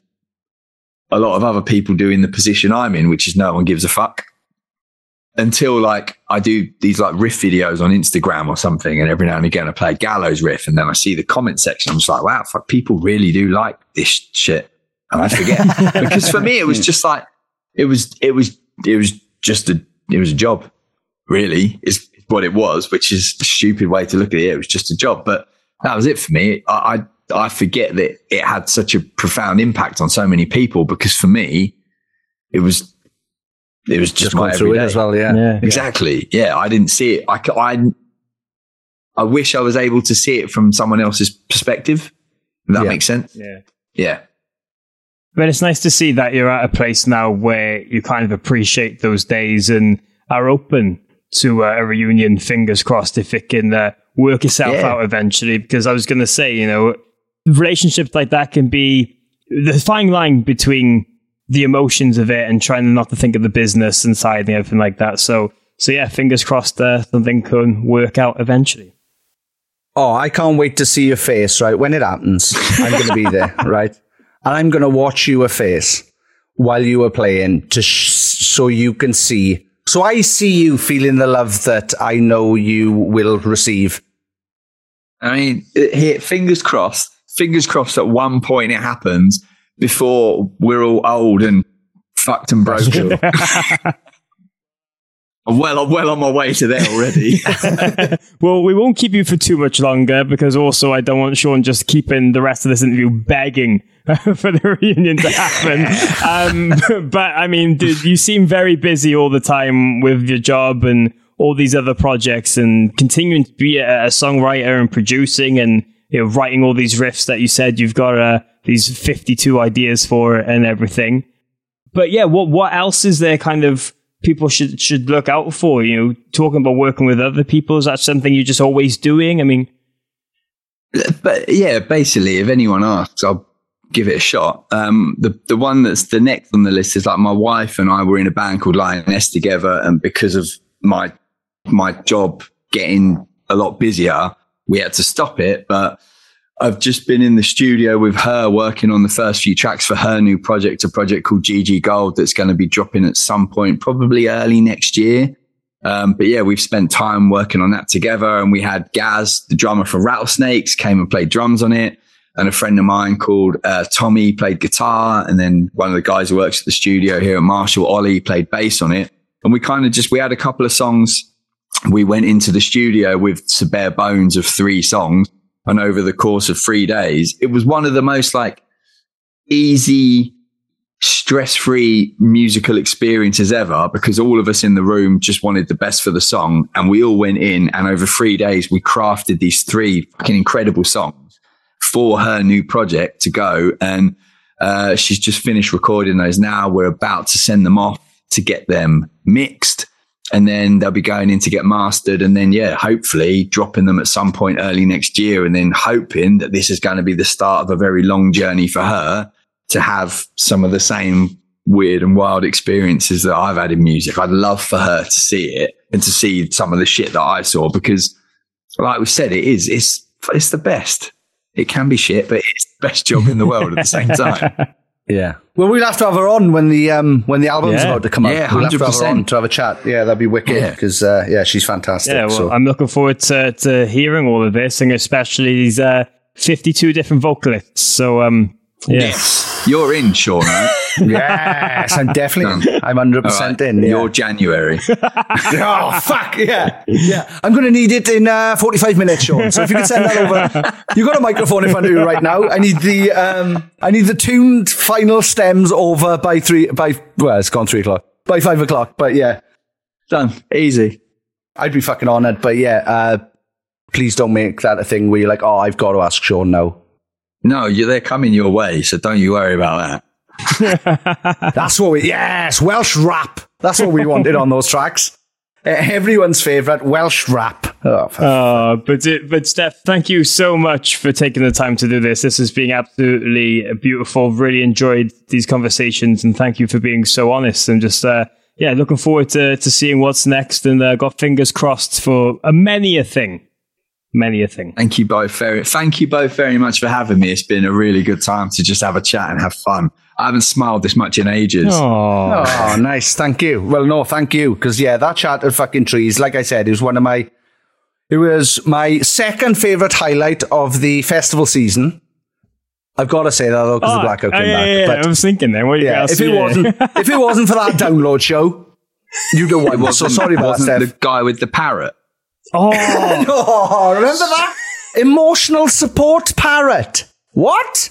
a lot of other people do in the position I'm in, which is no one gives a fuck until like I do these like riff videos on Instagram or something, and every now and again I play a gallows riff, and then I see the comment section. I'm just like, wow, fuck, people really do like this shit, and I forget because for me it was just like it was it was it was just a it was a job, really is what it was, which is a stupid way to look at it. It was just a job, but that was it for me. I I, I forget that it had such a profound impact on so many people because for me it was it was just, Just my going through it everyday. as well, yeah. Exactly. Yeah, I didn't see it. I I wish I was able to see it from someone else's perspective. If that Yeah. makes sense. Yeah. Yeah. But it's nice to see that you're at a place now where you kind of appreciate those days and are open to uh, a reunion. Fingers crossed if it can uh, work itself Yeah. out eventually. Because I was going to say, you know, relationships like that can be the fine line between the emotions of it and trying not to think of the business inside and everything like that. So, so yeah, fingers crossed uh, something can work out eventually. Oh, I can't wait to see your face, right? When it happens, I'm going to be there, right? And I'm going to watch your face while you are playing to sh- so you can see. So I see you feeling the love that I know you will receive. I mean, it- here, fingers crossed. Fingers crossed. At one point, it happens before we're all old and fucked and broken. I'm well, I'm well on my way to there already. well, we won't keep you for too much longer because also I don't want Sean just keeping the rest of this interview begging for the reunion to happen. um, but I mean, dude, you seem very busy all the time with your job and all these other projects and continuing to be a, a songwriter and producing and you know, writing all these riffs that you said you've got uh, these 52 ideas for and everything. But yeah, what what else is there kind of people should should look out for? You know, talking about working with other people, is that something you're just always doing? I mean, but yeah, basically, if anyone asks, I'll give it a shot. Um, the the one that's the next on the list is like my wife and I were in a band called Lioness together, and because of my my job getting a lot busier, we had to stop it. But I've just been in the studio with her working on the first few tracks for her new project, a project called GG Gold that's going to be dropping at some point, probably early next year. Um, but yeah, we've spent time working on that together. And we had Gaz, the drummer for Rattlesnakes, came and played drums on it. And a friend of mine called uh, Tommy played guitar. And then one of the guys who works at the studio here at Marshall, Ollie, played bass on it. And we kind of just, we had a couple of songs. We went into the studio with bare bones of three songs. And over the course of three days, it was one of the most like easy, stress free musical experiences ever because all of us in the room just wanted the best for the song. And we all went in and over three days, we crafted these three fucking incredible songs for her new project to go. And uh, she's just finished recording those now. We're about to send them off to get them mixed. And then they'll be going in to get mastered. And then, yeah, hopefully dropping them at some point early next year. And then hoping that this is going to be the start of a very long journey for her to have some of the same weird and wild experiences that I've had in music. I'd love for her to see it and to see some of the shit that I saw because, like we said, it is, it's, it's the best. It can be shit, but it's the best job in the world at the same time. Yeah. Well, we'll have to have her on when the um when the album's Yeah. about to come out. Yeah, we'll have to have her 100%. on to have a chat. Yeah, that'd be wicked Yeah. because uh, yeah, she's fantastic. yeah, well, so. I'm looking forward to, to hearing all of this and especially these uh, 52 different vocalists. So, um, yeah. Yes. You're in, Sean, right? Yes, I'm definitely. I'm 100 percent All right. in. Yeah. You're January. oh fuck yeah, yeah. I'm going to need it in uh, 45 minutes, Sean. So if you could send that over, you got a microphone in front of you right now. I need the um, I need the tuned final stems over by three by well, it's gone three o'clock by five o'clock. But yeah, Done. Easy. I'd be fucking honoured. But yeah, uh, please don't make that a thing where you're like, oh, I've got to ask Sean now. No, you they're coming your way, so don't you worry about that. That's what we yes Welsh rap. That's what we wanted on those tracks. Uh, everyone's favourite Welsh rap. Oh, Uh, but it, but Steph, thank you so much for taking the time to do this. This has been absolutely beautiful. Really enjoyed these conversations, and thank you for being so honest. And just uh, yeah, looking forward to to seeing what's next. And uh, got fingers crossed for a many a thing, many a thing. Thank you both very thank you both very much for having me. It's been a really good time to just have a chat and have fun. I haven't smiled this much in ages. Oh, Oh, nice. Thank you. Well, no, thank you. Because, yeah, that chat at fucking trees, like I said, it was one of my, it was my second favourite highlight of the festival season. I've got to say that, though, because the ah, blackout oh, came yeah, back. yeah, yeah. But I was thinking then. What you yeah, if it wasn't, if it wasn't for that download show, you'd have It won. So wasn't- sorry about that, wasn't Steph. the guy with the parrot. oh, Oh, remember that? Emotional support parrot. What?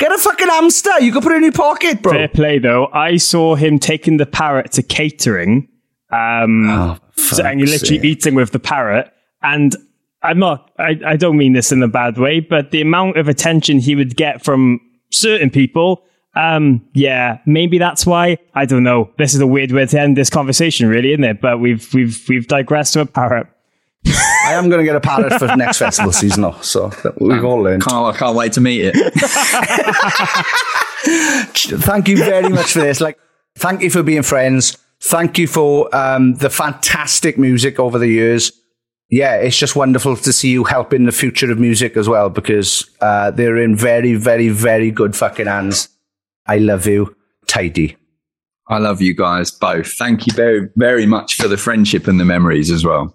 Get a fucking hamster. You can put it in your pocket, bro. fair play though. I saw him taking the parrot to catering, um, Oh, so- and you're literally sake. eating with the parrot. And I'm not, I, I don't mean this in a bad way, but the amount of attention he would get from certain people, um, yeah, maybe that's why. I don't know. This is a weird way to end this conversation, really, isn't it? But we've we've we've digressed to a parrot. I am going to get a parrot for next festival season, though. So we've all learned. Can't, I can't wait to meet it. thank you very much for this. Like, thank you for being friends. Thank you for um, the fantastic music over the years. yeah, it's just wonderful to see you helping the future of music as well because uh, they're in very, very, very good fucking hands. I love you, Tidy. I love you guys both. Thank you very, very much for the friendship and the memories as well.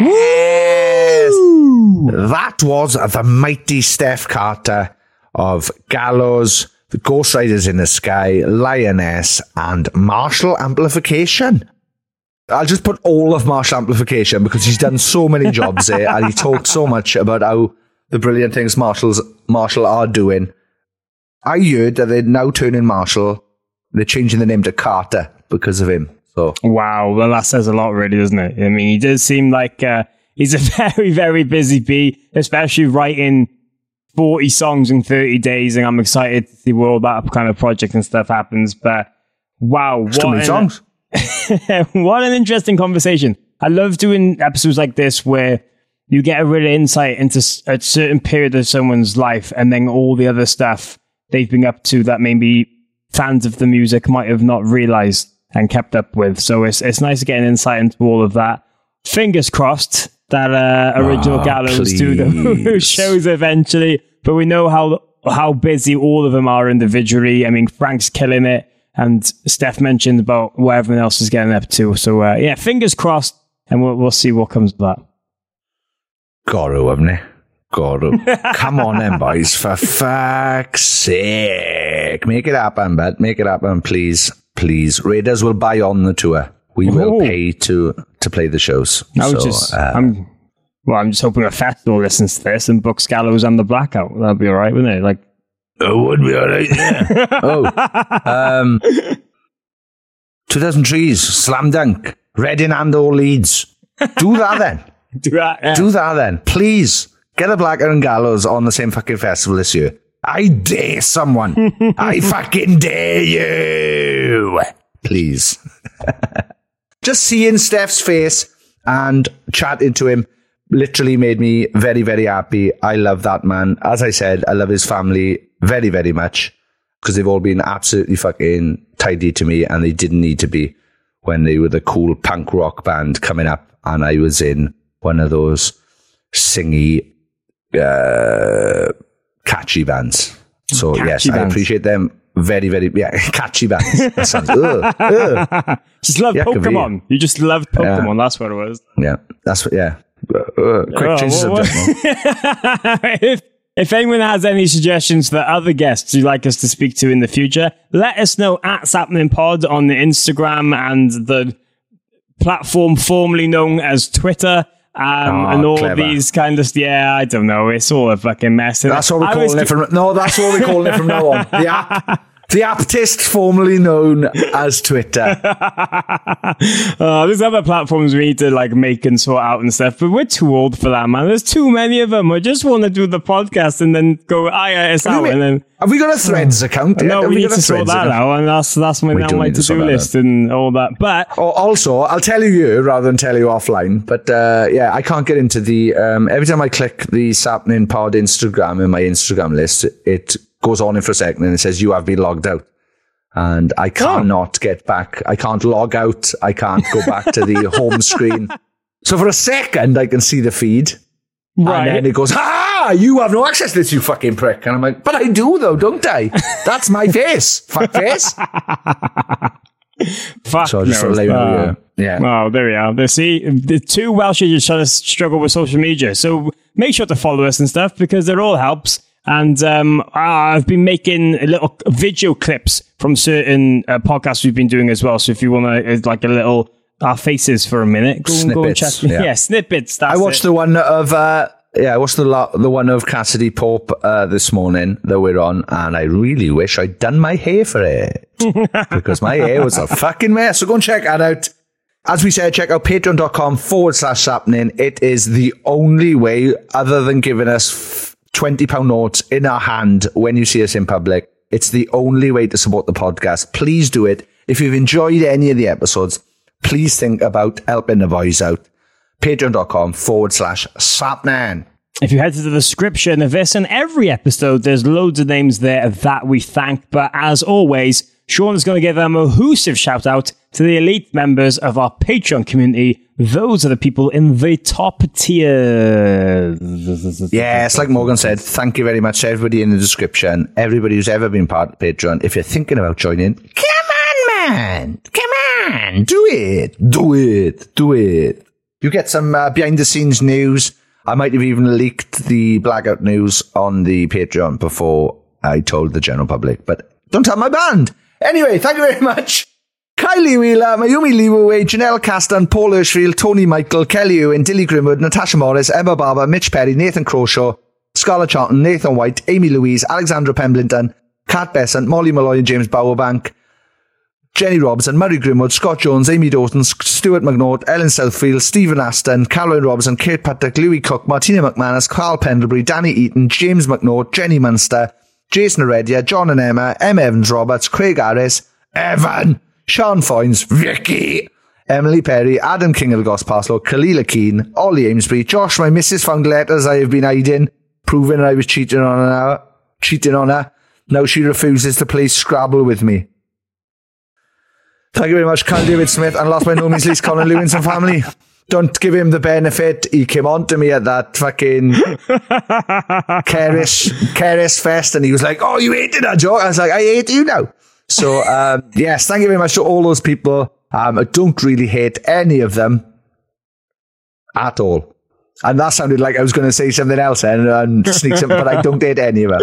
Yes! That was the mighty Steph Carter of Gallows, the Ghost Riders in the Sky, Lioness, and Marshall Amplification. I'll just put all of Marshall Amplification because he's done so many jobs there and he talked so much about how the brilliant things Marshall's Marshall are doing. I heard that they're now turning Marshall, they're changing the name to Carter because of him. So Wow, well, that says a lot, really, doesn't it? I mean, he does seem like uh, he's a very, very busy bee, especially writing 40 songs in 30 days. And I'm excited to see where all that kind of project and stuff happens. But wow, what too many an- songs. what an interesting conversation. I love doing episodes like this where you get a real insight into a certain period of someone's life and then all the other stuff they've been up to that maybe fans of the music might have not realized and kept up with. So it's, it's nice to get an insight into all of that. Fingers crossed that uh, original Ah, Gallows do the shows eventually, but we know how how busy all of them are individually. I mean, Frank's killing it, and Steph mentioned about what everyone else is getting up to. So uh, yeah, fingers crossed, and we'll we'll see what comes of that. Goro, haven't they? Goro. Come on then, boys. For fuck's sake. Make it happen, but make it happen, please. Please. Raiders will buy on the tour. We will Ooh. pay to to play the shows. I would So, just, uh, I'm, well, I'm just hoping a festival listens to this and books Gallows and the Blackout. That'd be all right, wouldn't it? Like, it would be all right. Yeah. oh. Um, 2003's Slam Dunk. Reading and all Leeds. Do that then. do that. yeah. Do that then. Please. Get a Blacker and Gallows on the same fucking festival this year. I dare someone. I fucking dare you. Please. Just seeing Steph's face and chatting to him literally made me very, very happy. I love that man. As I said, I love his family very, very much because they've all been absolutely fucking tidy to me and they didn't need to be when they were the cool punk rock band coming up and I was in one of those singy, uh, catchy bands. So Catchy yes, I appreciate them very, very, yeah, catchy bands. That sounds, ugh, ugh. just love Yeah. Pokemon. You just loved Pokemon. That's what it was. Yeah, that's what, yeah. Uh, uh, quick Oh, change what- subject. if, if anyone has any suggestions for other guests you'd like us to speak to in the future, let us know at Sappenin Pod on the Instagram and the platform formerly known as Twitter. Um, Oh, and all clever. these kind of yeah, I don't know. It's all a fucking mess. That's what we're I calling it from. No, that's what we're calling it from now on. App, the aptist formerly known as Twitter. uh, there's other platforms we need to like make and sort out and stuff, but we're too old for that, man. There's too many of them. I just want to do the podcast and then go IIS out and then. Have we got a Threads account? yet? No, Have we need got to sort that account? out, and that's that's my, We do my to do list and all that. But Oh, also, I'll tell you you rather than tell you offline. But uh, yeah, I can't get into the. Um, every time I click the Sappenin Pod Instagram in my Instagram list, it goes on in for a second and it says you have been logged out. And I cannot get back. I can't log out. I can't go back to the home screen. So for a second, I can see the feed. Right. And then it goes, ah, you have no access to this, you fucking prick. And I'm like, but I do though, don't I? That's my face. Fuck face. fuck So just no. thought, let you know, Uh, yeah. Oh, there we are. There, see, the two Welsh just trying to struggle with social media. So make sure to follow us and stuff because it all helps. And um, I've been making little video clips from certain uh, podcasts we've been doing as well. So if you want to, like a little our faces for a minute, go, and go and check. Snippets, Yeah, yeah. snippets. That's I watched it. the one of uh, yeah, I watched the lo- the one of Cassadee Pope uh, this morning that we're on, and I really wish I'd done my hair for it because my hair was a fucking mess. So go and check that out. As we said, check out patreon.com forward slash sappenin. It is the only way, other than giving us £20 notes in our hand when you see us in public. It's the only way to support the podcast. Please do it. If you've enjoyed any of the episodes, please think about helping the boys out patreon.com forward slash sappenin. If you head to the description of this and every episode, there's loads of names there that we thank. But as always, Sean is going to give a massive shout out to the elite members of our Patreon community. Those are the people in the top tier. Yeah, it's like Morgan said. Thank you very much to everybody in the description. Everybody who's ever been part of Patreon. If you're thinking about joining, come on, man. Come on. Do it. Do it. Do it. You get some uh, behind the scenes news. I might have even leaked the blackout news on the Patreon before I told the general public, but don't tell my band. Anyway, thank you very much. Kylie Wheeler, Mayumi Leeway, Janelle Caston, Paul Hirschfield, Tony Michael, Kelly Irwin, Dilly Grimwood, Natasha Morris, Emma Barber, Mitch Perry, Nathan Crawshaw, Scarlet Charlton, Nathan White, Amee Louise, Alexandra Pemberton, Kat Bessant, Molly Molloy and James Bowerbank, Jenni Robson, Murray Grimwood, Scott Jones, Amy Doughton, Stuart McNaught, Ellen Southfield, Stephen Aston, Caroline Robson, Kate Patrick, Louis Cook, Martina McManus, Carl Pendlebury, Danny Eaton, James McNaught, Jenny Munster, Jason Heredia, John and Emma, M. Evans Roberts, Craig Harris, Evan, Sean Foynes, Vicky, Emily Perry, Adam King of the Gospel Parslow, Kalila Keane, Ollie Amesbury, Josh, my missus found letters I have been hiding, proving I was cheating on her, cheating on her. Now she refuses to play Scrabble with me. Thank you very much, Carl David Smith, and last but no means least, Colin Lewis and family. Don't give him the benefit. He came on to me at that fucking Keris, Keris Fest and he was like, Oh, you hated that joke? I was like, I hate you now. So, um, yes, thank you very much to all those people. Um, I don't really hate any of them at all. And that sounded like I was going to say something else and, and sneak something, but I don't hate any of them.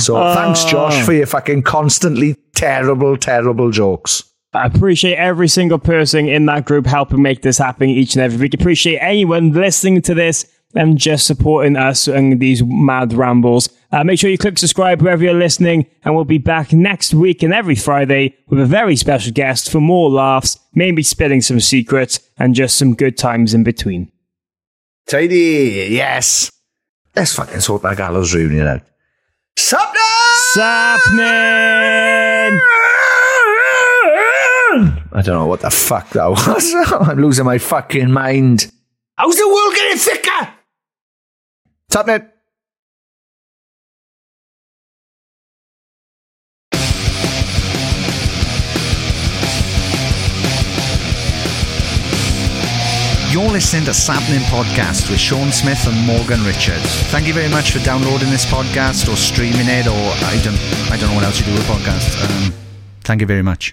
So thanks, Josh, for your fucking constantly terrible, terrible jokes. I appreciate every single person in that group helping make this happen each and every week. Appreciate anyone listening to this and just supporting us and these mad rambles. Uh, make sure you click subscribe wherever you're listening, and we'll be back next week and every Friday with a very special guest for more laughs, maybe spilling some secrets, and just some good times in between. Tidy, yes. Let's fucking sort that gallows reunion out. Sappenin! Sappenin! I don't know what the fuck that was. I'm losing my fucking mind. How's the world getting thicker? Sappenin! You're listening to Sappenin Podcast with Sean Smith and Morgan Richards. Thank you very much for downloading this podcast or streaming it, or I don't, I don't know what else you do with podcasts. Um, thank you very much.